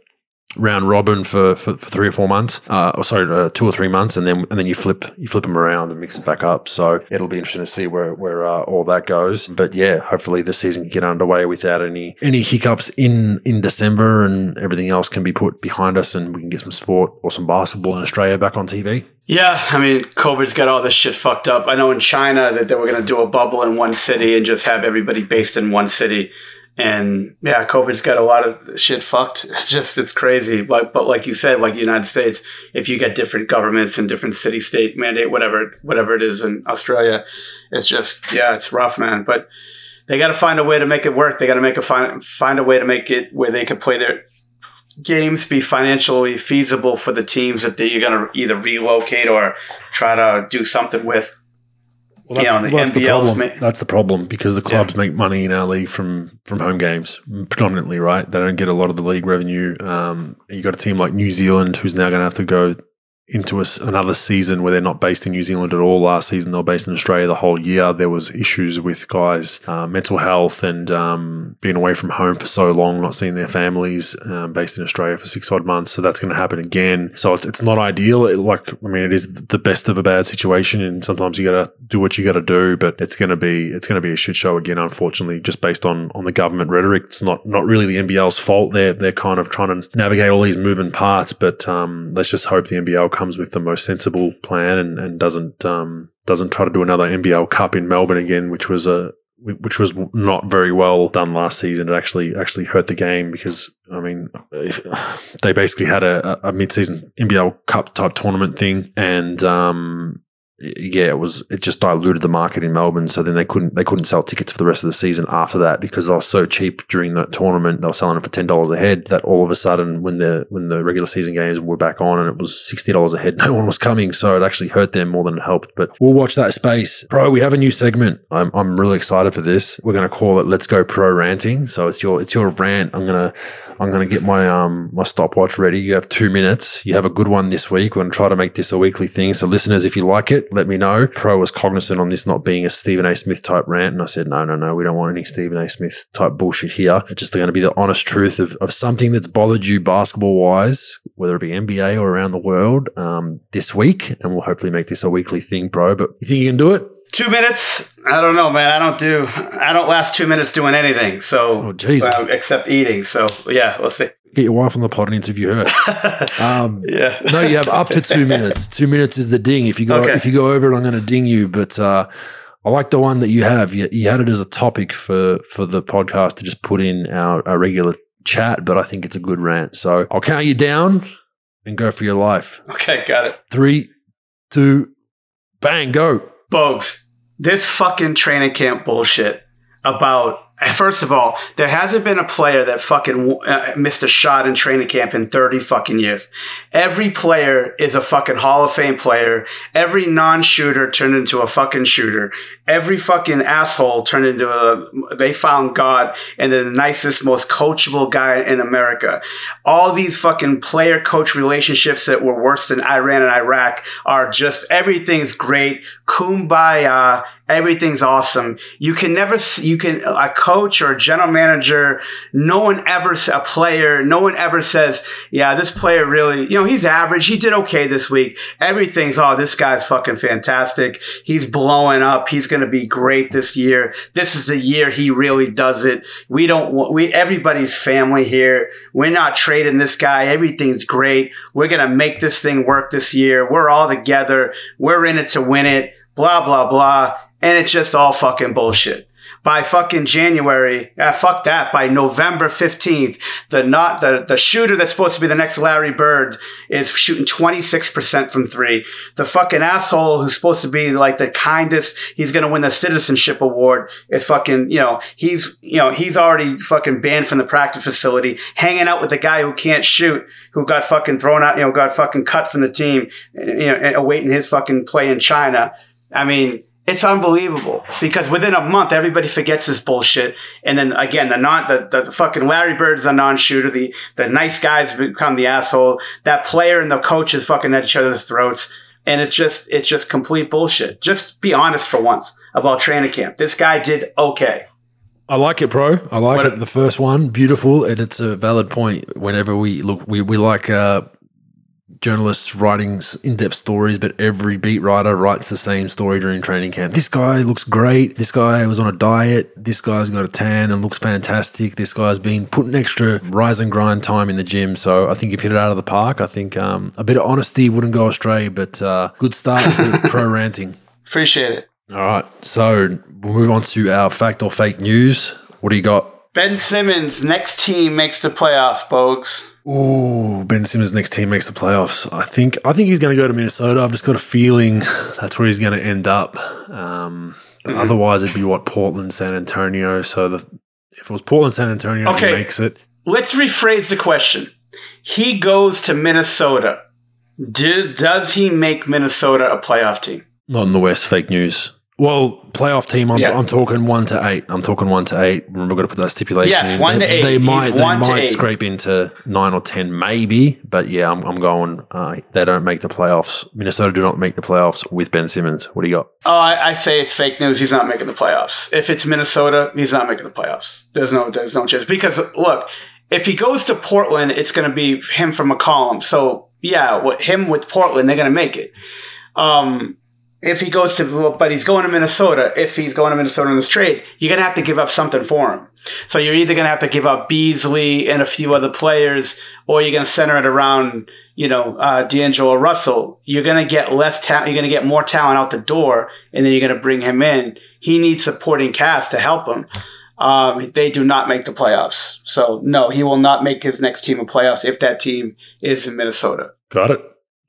round robin for, for, for, three or four months, uh, or sorry, uh, two or three months, and then and then you flip you flip them around and mix it back up. So it'll be interesting to see where where uh, all that goes. But yeah, hopefully the season can get underway without any any hiccups in in December, and everything else can be put behind us, and we can get some sport or some basketball in Australia back on TV. Yeah, I mean, COVID's got all this shit fucked up. I know in China that they were going to do a bubble in one city and just have everybody based in one city. And yeah, COVID's got a lot of shit fucked. It's just, it's crazy. But, but like you said, like the United States, if you get different governments and different city state mandate, whatever, whatever it is in Australia, it's just, yeah, it's rough, man. But they got to find a way to make it work. They got to make a find, find a way to make it where they can play their games be financially feasible for the teams that they're going to either relocate or try to do something with. Well, that's, well, that's the problem. Ma- that's the problem because the clubs yeah. make money in our league from from home games predominantly, right? They don't get a lot of the league revenue. Um, you got a team like New Zealand who's now going to have to go into a, another season where they're not based in New Zealand at all. Last season, they were based in Australia the whole year. There was issues with guys' uh, mental health and um, being away from home for so long, not seeing their families, um, based in Australia for six odd months. So that's going to happen again. So it's, it's not ideal. It, like, I mean, it is the best of a bad situation, and sometimes you got to do what you got to do. But it's going to be it's going to be a shit show again, unfortunately, just based on on the government rhetoric. It's not not really the NBL's fault. They're they're kind of trying to navigate all these moving parts, but um, let's just hope the NBL comes with the most sensible plan and, and doesn't um, doesn't try to do another NBL Cup in Melbourne again, which was a which was not very well done last season. It actually actually hurt the game because I mean they basically had a, a mid season NBL Cup type tournament thing, and um, yeah, it was it just diluted the market in Melbourne. So then they couldn't they couldn't sell tickets for the rest of the season after that because they were so cheap during the tournament. They were selling it for ten dollars a head. That all of a sudden, when the when the regular season games were back on and it was sixty dollars a head, no one was coming. So it actually hurt them more than it helped. But we'll watch that space, bro. We have a new segment. I'm I'm really excited for this. We're gonna call it "Let's Go Pro Ranting." So it's your it's your rant. I'm gonna I'm going to get my um my stopwatch ready. You have two minutes. You have a good one this week. We're going to try to make this a weekly thing. So listeners, if you like it, let me know. Pro was cognizant on this not being a Stephen A. Smith type rant, and I said no, no, no. We don't want any Stephen A. Smith type bullshit here. It's just going to be the honest truth of, of something that's bothered you basketball wise, whether it be NBA or around the world, um, this week, and we'll hopefully make this a weekly thing, bro. But you think you can do it? Two minutes? I don't know, man. I don't do. I don't last two minutes doing anything. So, oh, geez. Uh, except eating. So, yeah, we'll see. Get your wife on the pod and interview her. Um, yeah. no, you have up to two minutes. Two minutes is the ding. If you go, okay. if you go over it, I'm going to ding you. But uh, I like the one that you have. You, you, had it as a topic for for the podcast to just put in our, our regular chat. But I think it's a good rant. So I'll count you down and go for your life. Okay, got it. Three, two, bang, go. Bogues, this fucking training camp bullshit about First of all, there hasn't been a player that fucking uh, missed a shot in training camp in 30 fucking years. Every player is a fucking Hall of Fame player. Every non-shooter turned into a fucking shooter. Every fucking asshole turned into a, they found God and the nicest, most coachable guy in America. All these fucking player coach relationships that were worse than Iran and Iraq are just, everything's great. Kumbaya everything's awesome. You can never, you can, a coach or a general manager, no one ever, a player, no one ever says, yeah, this player really, you know, he's average. He did okay this week. Everything's, oh, this guy's fucking fantastic. He's blowing up. He's going to be great this year. This is the year he really does it. We don't, want, we, everybody's family here. We're not trading this guy. Everything's great. We're going to make this thing work this year. We're all together. We're in it to win it. Blah, blah, blah and it's just all fucking bullshit. By fucking January, uh, fuck that. By November fifteenth, the not the the shooter that's supposed to be the next Larry Bird is shooting twenty six percent from three. The fucking asshole who's supposed to be like the kindest, he's gonna win the citizenship award is fucking you know he's you know he's already fucking banned from the practice facility, hanging out with the guy who can't shoot, who got fucking thrown out, you know, got fucking cut from the team, you know, awaiting his fucking play in China. I mean it's unbelievable because within a month everybody forgets this bullshit, and then again the non the, the fucking Larry Bird is a non-shooter. The the nice guys become the asshole. That player and the coach is fucking at each other's throats, and it's just it's just complete bullshit. Just be honest for once about training camp. This guy did okay. I like it, bro. I like what it. The first one, beautiful, and it's a valid point. Whenever we look, we we like uh, journalists writing in-depth stories, but every beat writer writes the same story during training camp. This guy looks great. This guy was on a diet. This guy's got a tan and looks fantastic. This guy's been putting extra rise and grind time in the gym. So I think you've hit it out of the park. I think um, a bit of honesty wouldn't go astray, but uh, good start to pro ranting. Appreciate it. All right. So we'll move on to our fact or fake news. What do you got? Ben Simmons' next team makes the playoffs, Bogues. Oh, Ben Simmons' next team makes the playoffs. I think I think he's going to go to Minnesota. I've just got a feeling that's where he's going to end up. Um, mm-hmm. Otherwise, it'd be what Portland, San Antonio. So the, if it was Portland, San Antonio, okay. he makes it. Let's rephrase the question. He goes to Minnesota. Do, does he make Minnesota a playoff team? Not in the West. Fake news. Well, playoff team. I'm, yeah. I'm talking one to eight. I'm talking one to eight. Remember, got to put that stipulation. Yes, one they, to eight. They might, they might scrape into nine or ten, maybe. But yeah, I'm, I'm going. Uh, they don't make the playoffs. Minnesota do not make the playoffs with Ben Simmons. What do you got? Oh, I, I, say it's fake news. He's not making the playoffs. If it's Minnesota, he's not making the playoffs. There's no, there's no chance. Because look, if he goes to Portland, it's going to be him from McCollum. So yeah, with him with Portland, they're going to make it. Um, if he goes to, but he's going to Minnesota. If he's going to Minnesota in this trade, you're going to have to give up something for him. So you're either going to have to give up Beasley and a few other players, or you're going to center it around, you know, uh, D'Angelo Russell. You're going to get less talent. You're going to get more talent out the door, and then you're going to bring him in. He needs supporting cast to help him. Um, they do not make the playoffs. So no, he will not make his next team a playoffs if that team is in Minnesota. Got it.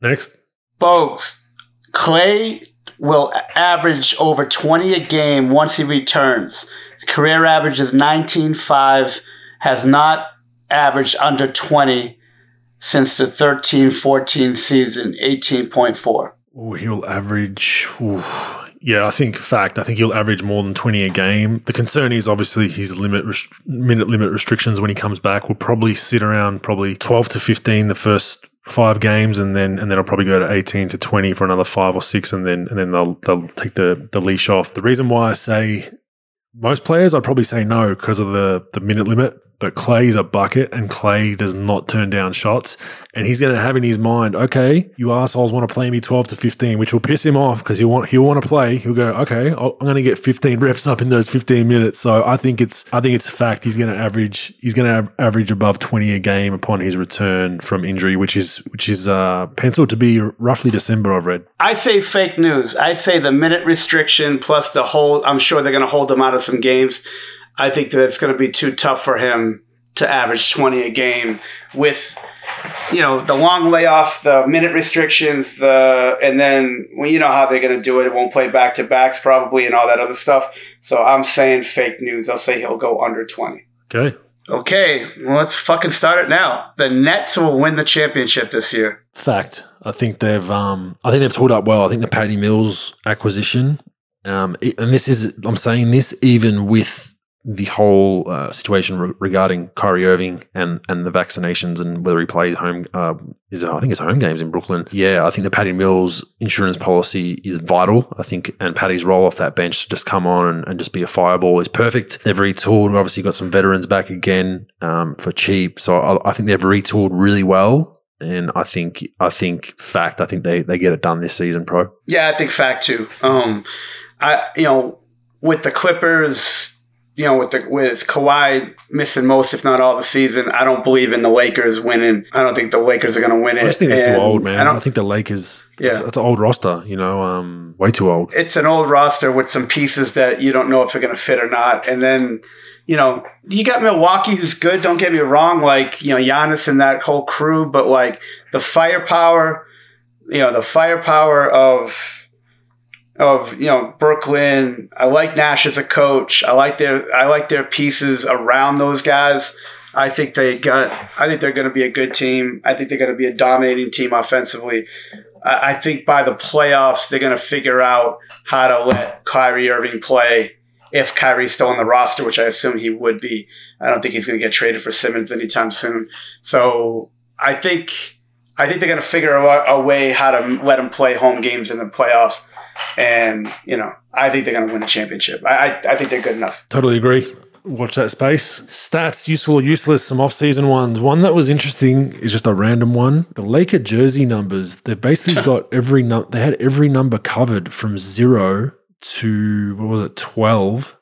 Next. Folks, Klay will average over 20 a game once he returns. His career average is 19.5, has not averaged under 20 since the 13 14 season, 18.4. Oh, he'll average. Ooh. Yeah, I think fact. I think he'll average more than twenty a game. The concern is obviously his limit rest- minute limit restrictions when he comes back will probably sit around probably twelve to fifteen the first five games and then and then I'll probably go to 18 to 20 for another five or six and then and then they'll they'll take the the leash off. The reason why I say most players I'd probably say no because of the the minute limit but Klay's a bucket and Klay does not turn down shots. And he's going to have in his mind, okay, you assholes want to play me 12 to 15, which will piss him off because he'll want, he'll want to play. He'll go, okay, I'm going to get 15 reps up in those 15 minutes. So I think it's, I think it's a fact. He's going to average, he's going to average above 20 a game upon his return from injury, which is, which is, uh, penciled to be roughly December, I've read. I say fake news. I say the minute restriction plus the whole, I'm sure they're going to hold him out of some games. I think that it's going to be too tough for him to to average 20 a game with you know the long layoff, the minute restrictions, the and then well, you know how they're going to do it. It won't play back to backs probably and all that other stuff. So I'm saying fake news. I'll say he'll go under 20. Okay. Okay, well, let's fucking start it now. The Nets will win the championship this year. Fact. I think they've um I think they've pulled up well. I think the Patty Mills acquisition um and this is I'm saying this even with the whole uh, situation re- regarding Kyrie Irving and, and the vaccinations and whether he plays home uh, is I think it's home games in Brooklyn. Yeah, I think the Patty Mills insurance policy is vital. I think and Patty's role off that bench to just come on and, and just be a fireball is perfect. They've retooled. Obviously, got some veterans back again um, for cheap. So I, I think they've retooled really well and I think I think fact I think they they get it done this season, pro. Yeah, I think fact too. Um, I you know with the Clippers, you know with the with Kawhi missing most if not all the season, I don't believe in the Lakers winning. I don't think the Lakers are going to win it. I just think it's too old, man. I I, don't. think the Lakers. Yeah. it's, it's an old roster. You know, um, way too old. it's an old roster with some pieces that you don't know if they're going to fit or not. And then, you know, you got Milwaukee who's good. Don't get me wrong. Like, you know, Giannis and that whole crew, but like the firepower, you know, the firepower of, of you know Brooklyn. I like Nash as a coach. I like their I like their pieces around those guys. I think they got. I think they're going to be a good team. I think they're going to be a dominating team offensively. I think by the playoffs, they're going to figure out how to let Kyrie Irving play if Kyrie's still on the roster, which I assume he would be. I don't think he's going to get traded for Simmons anytime soon. So I think I think they're going to figure out a way how to let him play home games in the playoffs. And you know, I think they're going to win the championship. I, I I think they're good enough. Totally agree. Watch that space. Stats, useful or useless, some off-season ones. One that was interesting is just a random one. The Laker jersey numbers. They've basically got every num- They had every number covered from zero to what was it, twelve,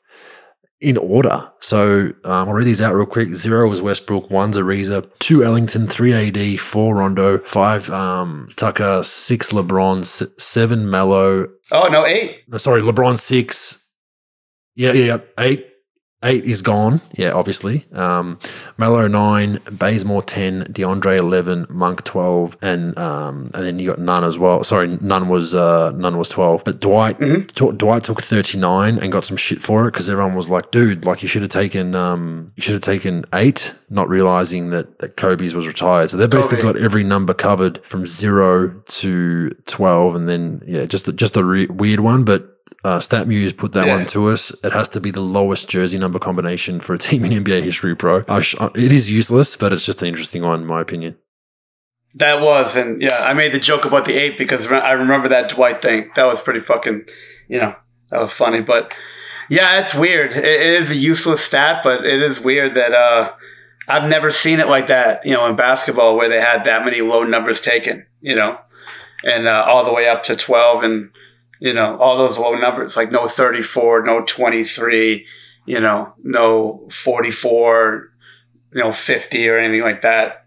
in order. So um, I'll read these out real quick. Zero was Westbrook, one's Ariza, two Ellington, three AD, four Rondo, five um, Tucker, six LeBron, s- seven Melo, Oh no, eight. no, sorry, LeBron six. Yeah, yeah, yeah. Eight. Eight is gone. Yeah, obviously. Um, Melo nine, Bazemore ten, DeAndre eleven, Monk twelve, and um, and then you got none as well. Sorry, none was uh, none was twelve. But Dwight Mhm. Dw- Dwight took thirty nine and got some shit for it because everyone was like, "Dude, like you should have taken um, you should have taken eight, not realizing that that Kobe's was retired." So they've basically Kobe. got every number covered from zero to twelve, and then yeah, just a, just a re- weird one, but. Uh, StatMuse put that Yeah. one to us. It has to be the lowest jersey number combination for a team in NBA history, bro. I sh- it is useless, but it's just an interesting one, in my opinion. That was, and yeah, I made the joke about the eight because I remember that Dwight thing. That was pretty fucking, you know, that was funny. But yeah, it's weird. It, it is a useless stat, but it is weird that uh, I've never seen it like that. You know, in basketball where they had that many low numbers taken. You know, and uh, all the way up to twelve, and you know, all those low numbers like no thirty-four, no twenty-three, you know, no forty-four, you know, fifty or anything like that.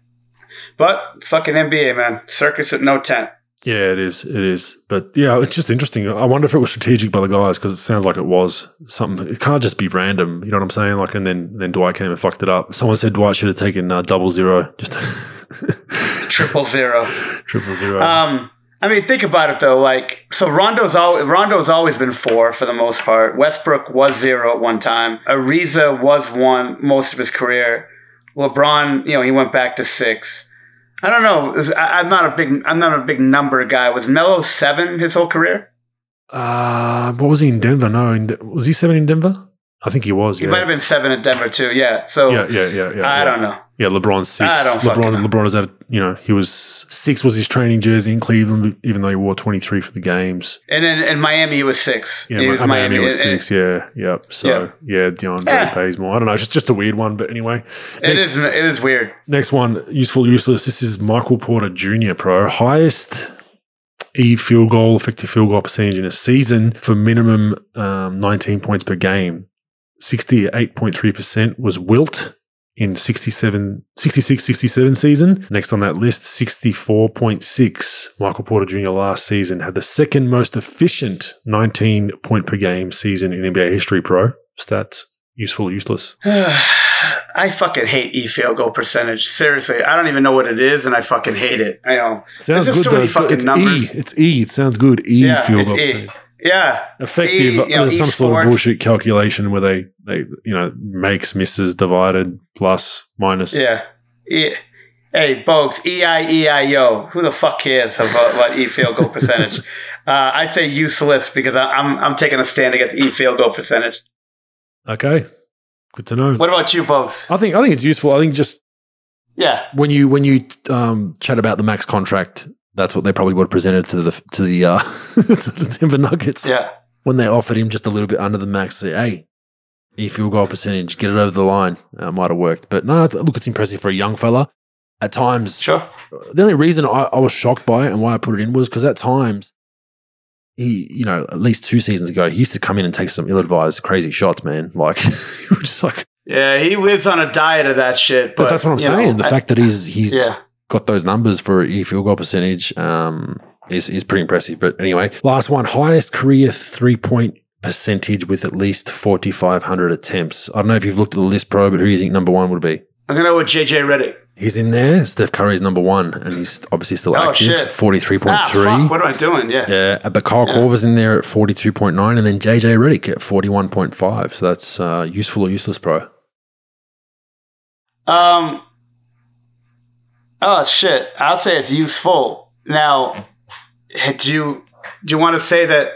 But fucking NBA, man. Circus at no tent. Yeah, it is. It is. But yeah, it's just interesting. I wonder if it was strategic by the guys because it sounds like it was something. It can't just be random. You know what I'm saying? Like, and then then Dwight came and fucked it up. Someone said Dwight should have taken uh, double zero, just Triple zero. triple zero. Um, I mean, think about it though. Like, so Rondo's al- Rondo's always been four for the most part. Westbrook was zero at one time. Ariza was one most of his career. LeBron, you know, he went back to six. I don't know. Is- I, I'm not a big. I'm not a big number guy. Was Melo seven his whole career? Uh, what was he in Denver? No, in was he seven in Denver? I think he was. He Yeah, might have been seven at Denver too. Yeah. So yeah, yeah, yeah, yeah. I yeah. don't know. Yeah, LeBron's six. I don't LeBron, know. LeBron is at you know he was six was his training jersey in Cleveland, even though he wore twenty three for the games. And then in Miami, he was six. Yeah, he was Miami, was and- and six. Yeah, yep. So yeah, DeAndre Yeah. more. I don't know, just just a weird one, but anyway. It is. It is weird. Next one, useful, useless. This is Michael Porter Jr. Pro highest E field goal, effective field goal percentage in a season for minimum um, 19 points per game. 68.3% was Wilt in 67, 66, 67 season. Next on that list, 64.6. Michael Porter Jr. last season had the second most efficient 19 point per game season in NBA history. Pro stats, useful, useless. I fucking hate e field goal percentage. Seriously, I don't even know what it is, and I fucking hate it. I know. Sounds good so though. many It's, numbers. E. It's E. It sounds good. E Yeah, field goal percentage. Yeah, Effective. E, you know, there's some sort of bullshit calculation where they they you know makes misses divided plus minus. yeah. E- hey, Bogues, E I E I O. Who the fuck cares about what e field goal percentage? uh, I say useless because I- I'm I'm taking a stand against e field goal percentage. Okay. Good to know. What about you, Bogues? I think I think it's useful. I think just Yeah, when you when you um, chat about the max contract, that's what they probably would have presented to the to the uh, to the Denver Nuggets yeah, when they offered him just a little bit under the max. Say, hey, if field goal percentage, get it over the line. That might have worked, but no, look, it's impressive for a young fella. At times, sure. the only reason I, I was shocked by it and why I put it in was because at times he, you know, at least two seasons ago, he used to come in and take some ill-advised, crazy shots, man. Like, he was just like, Yeah, he lives on a diet of that shit. but, But, that's what I'm you know, saying. the I- fact that he's he's yeah, got those numbers for e field goal percentage um, is is pretty impressive. But anyway, last one, highest career three point percentage with at least 4,500 attempts. I don't know if you've looked at the list, pro, but who do you think number one would be? I'm gonna go with JJ Redick. He's in there. Steph Curry's number one, and he's obviously still Oh, active. shit. 43.3. Ah, fuck! What am I doing? Yeah. Yeah, but Kyle Yeah. Korver's in there at 42.9 and then JJ Redick at 41.5. So that's uh, useful or useless, pro. Um. Oh shit! I'll say it's useful. Now, do you do you want to say that?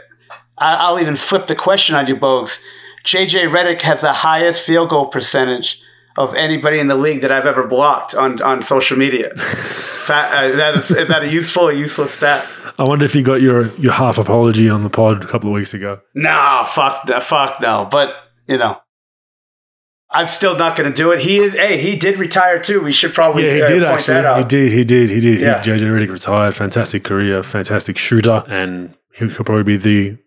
I, I'll even flip the question on you, Bogues. JJ Redick has the highest field goal percentage of anybody in the league that I've ever blocked on, on social media. Fa- uh, that is, is that a useful or useless stat? I wonder if you got your, your half apology on the pod a couple of weeks ago. No, fuck, fuck no. But you know, I'm still not going to do it. He is. Hey, he did retire too. We should probably Yeah, he uh, did point actually. that out. He did. He did. He did. He- Yeah. JJ Redick retired. Fantastic career. Fantastic shooter. And he could probably be the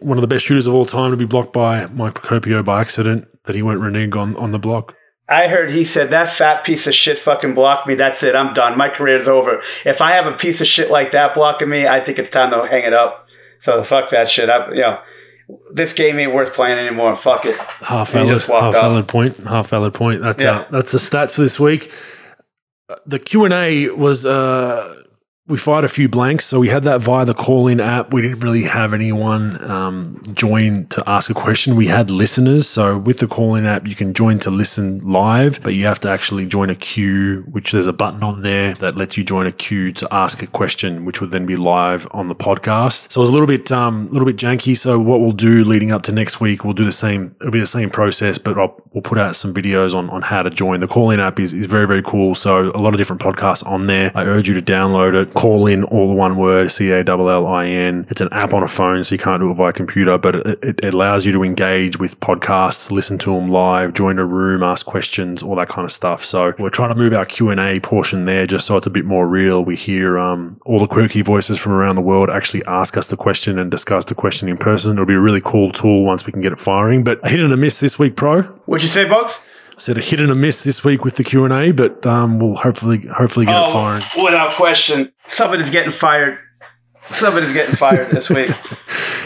one of the best shooters of all time to be blocked by Mike Procopio by accident that he went renege on, on the block. I heard he said that fat piece of shit fucking blocked me. That's it. I'm done. My career's over. If I have a piece of shit like that blocking me, I think it's time to hang it up. So fuck that shit. I, you know, this game ain't worth playing anymore. Fuck it. Half valid, just half valid point. Half valid point. That's Yeah. uh, that's the stats for this week. Uh, The Q and A was uh, we fired a few blanks, so we had that via the call in app. We didn't really have anyone um, join to ask a question. We had listeners, so with the call in app, you can join to listen live, but you have to actually join a queue, which there's a button on there that lets you join a queue to ask a question, which would then be live on the podcast. So it was a little bit um, little bit janky. So what we'll do leading up to next week, we'll do the same. It'll be the same process, but I'll, we'll put out some videos on on how to join. The call in app is, is very very cool. So a lot of different podcasts on there. I urge you to download it. Call in all one word C A L L I N. It's an app on a phone, so you can't do it via computer, but it, it, allows you to engage with podcasts, listen to them live, join a room, ask questions, all that kind of stuff. So we're trying to move our Q and A portion there, just so it's a bit more real. We hear um, all the quirky voices from around the world actually ask us the question and discuss the question in person. It'll be a really cool tool once we can get it firing. But a hit and a miss this week, pro. What'd you say, Bogues? Said a hit and a miss this week with the Q and A, but um, we'll hopefully hopefully get it firing. without question. Somebody's getting fired. Somebody's getting fired this week.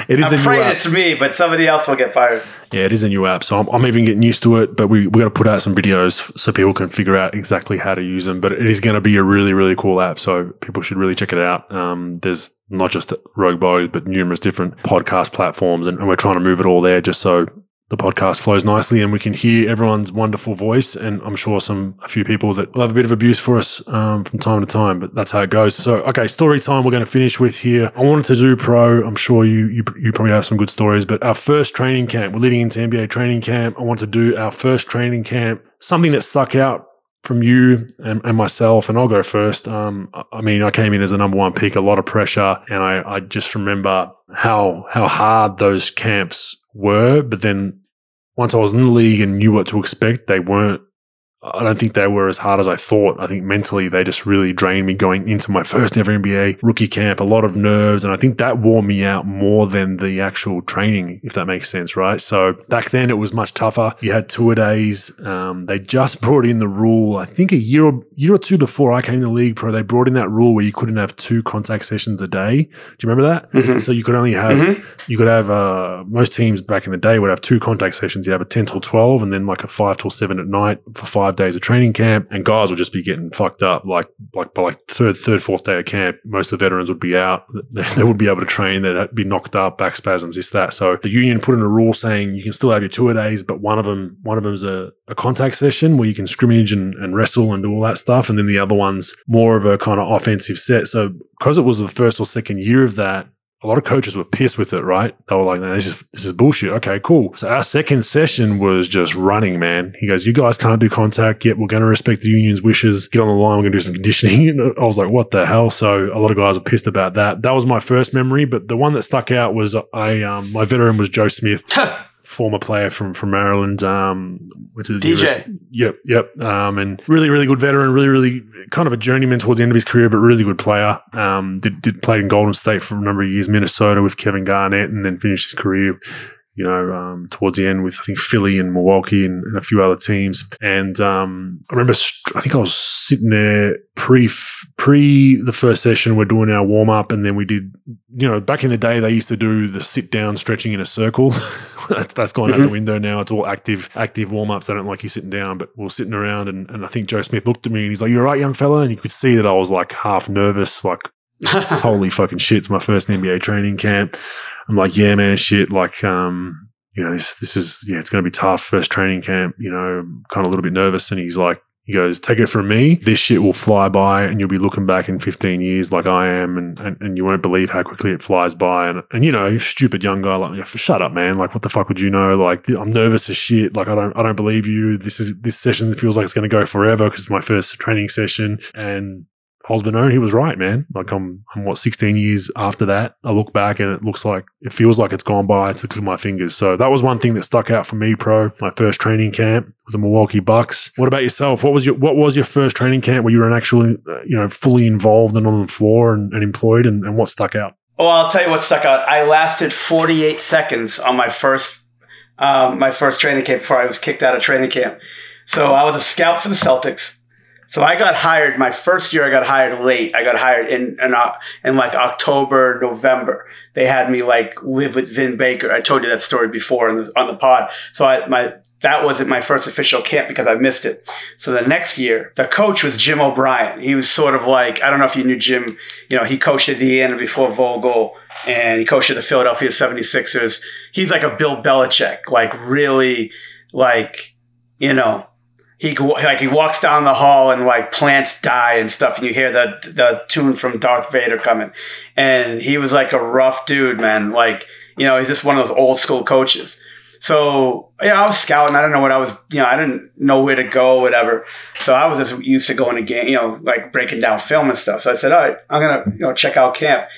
It is I'm afraid it's me, but somebody else will get fired. Yeah, it is a new app, so I'm, I'm even getting used to it. But we we got to put out some videos so people can figure out exactly how to use them. But it is going to be a really really cool app, so people should really check it out. Um, there's not just Rogue Bogues, but numerous different podcast platforms, and, and we're trying to move it all there just so the podcast flows nicely and we can hear everyone's wonderful voice. And I'm sure some a few people that will have a bit of abuse for us um, from time to time, but that's how it goes. So, okay, story time. We're going to finish with here. I wanted to do pro. I'm sure you you you probably have some good stories, but our first training camp. We're leading into NBA training camp. I want to do our first training camp. Something that stuck out from you and, and myself, and I'll go first. Um, I- mean, I came in as a number one pick, a lot of pressure, and I, I just remember how how hard those camps were. But then once I was in the league and knew what to expect, they weren't I don't think they were as hard as I thought. I think mentally they just really drained me going into my first ever NBA rookie camp. A lot of nerves, and I think that wore me out more than the actual training, if that makes sense, right? So back then it was much tougher. You had tour days. Um, they just brought in the rule. I think a year or year or two before I came to the league pro, they brought in that rule where you couldn't have two contact sessions a day. Do you remember that? Mm-hmm. So you could only have Mhm. you could have uh, most teams back in the day would have two contact sessions. You'd have a ten till twelve, and then like a five till seven at night for five days of training camp. And guys would just be getting fucked up. Like like by like third third fourth day of camp, most of the veterans would be out. They, would be able to train. They'd be knocked up, back spasms, this that. So the union put in a rule saying you can still have your tour days, but one of them one of them's a, a contact session where you can scrimmage and, and wrestle and do all that stuff, and then the other one's more of a kind of offensive set. So because it was the first or second year of that, a lot of coaches were pissed with it, right? They were like, "No, this is this is bullshit." Okay, cool. So our second session was just running, man. He goes, "You guys can't do contact yet. We're going to respect the union's wishes. Get on the line. We're going to do some conditioning." And I was like, "What the hell?" So a lot of guys were pissed about that. That was my first memory, but the one that stuck out was I um, my veteran was Joe Smith. Former player from from Maryland. Um, went to the DJ. US Yep, yep. Um, and really, really good veteran. Really, really kind of a journeyman towards the end of his career, but really good player. Um, did did played in Golden State for a number of years, Minnesota with Kevin Garnett, and then finished his career. You know, um, towards the end with I think Philly and Milwaukee and, and a few other teams. And um, I remember, st- I think I was sitting there pre pre the first session. We're doing our warm up, and then we did. You know, back in the day, they used to do the sit down stretching in a circle. that's, that's gone out the Mhm. window now. It's all active active warm ups. I don't like you sitting down, but we are sitting around, and, and I think Joe Smith looked at me and he's like, "You're right, young fella," and you could see that I was like half nervous, like holy fucking shit, it's my first NBA training camp. I'm like, yeah, man, shit. Like, um, you know, this this is yeah, it's going to be tough. First training camp, you know, kind of a little bit nervous. And he's like, he goes, take it from me, this shit will fly by, and you'll be looking back in 15 years like I am, and and, and you won't believe how quickly it flies by. And and you know, stupid young guy like, shut up, man. Like, what the fuck would you know? Like, I'm nervous as shit. Like, I don't I don't believe you. This is this session feels like it's going to go forever because it's my first training session, and Hosbin he was right, man. Like I'm, I'm what 16 years after that. I look back and it looks like it feels like it's gone by. to my fingers. So that was one thing that stuck out for me, pro. My first training camp with the Milwaukee Bucks. What about yourself? What was your What was your first training camp where you were actually, uh, you know, fully involved and on the floor and, and employed, and, and what stuck out? Well, I'll tell you what stuck out. I lasted 48 seconds on my first um, my first training camp before I was kicked out of training camp. So I was a scout for the Celtics. So I got hired my first year. I got hired late. I got hired in in, uh, in like October, November. They had me like live with Vin Baker. I told you that story before on the, on the pod. So I my that wasn't my first official camp because I missed it. So the next year, the coach was Jim O'Brien. He was sort of like I don't know if you knew Jim. You know, he coached at Indiana before Vogel, and he coached at the Philadelphia 76ers. He's like a Bill Belichick, like really, like you know, he like he walks down the hall and like plants die and stuff, and you hear the the tune from Darth Vader coming, and he was like a rough dude, man. Like you know, he's just one of those old school coaches. So yeah, I was scouting. I don't know what I was, you know, I didn't know where to go, whatever. So I was just used to going to game, you know, like breaking down film and stuff. So I said, all right, I'm gonna, you know, check out camp.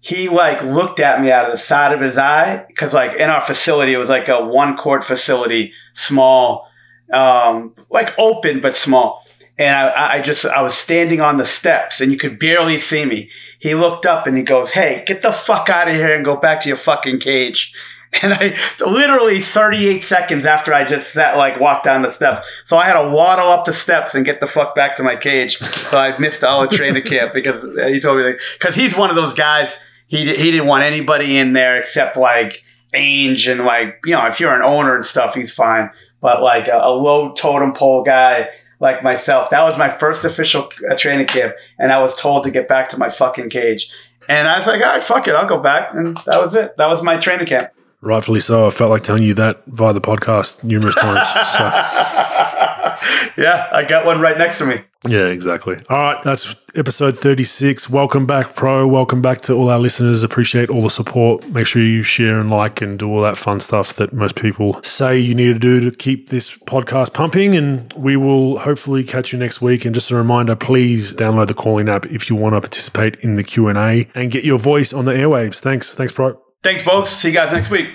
He like looked at me out of the side of his eye because like in our facility, it was like a one court facility, small, um, like open but small. And I, I just I was standing on the steps and you could barely see me. He looked up and he goes, "Hey, get the fuck out of here and go back to your fucking cage." And I literally 38 seconds after I just sat, like walked down the steps. So I had to waddle up the steps and get the fuck back to my cage. So I missed all the training camp because he told me because he's one of those guys. He he didn't want anybody in there except like Ainge and like you know if you're an owner and stuff, he's fine. But like a, a low totem pole guy like myself, that was my first official uh, training camp, and I was told to get back to my fucking cage. And I was like, all right, fuck it, I'll go back. And that was it. That was my training camp. Rightfully so. I felt like telling you that via the podcast numerous times. So. yeah, I got one right next to me. Yeah, exactly. All right, that's episode 36. Welcome back, Pro. Welcome back to all our listeners. Appreciate all the support. Make sure you share and like and do all that fun stuff that most people say you need to do to keep this podcast pumping. And we will hopefully catch you next week. And just a reminder, please download the Callin app if you want to participate in the Q&A and get your voice on the airwaves. Thanks. Thanks, Pro. Thanks, folks. See you guys next week.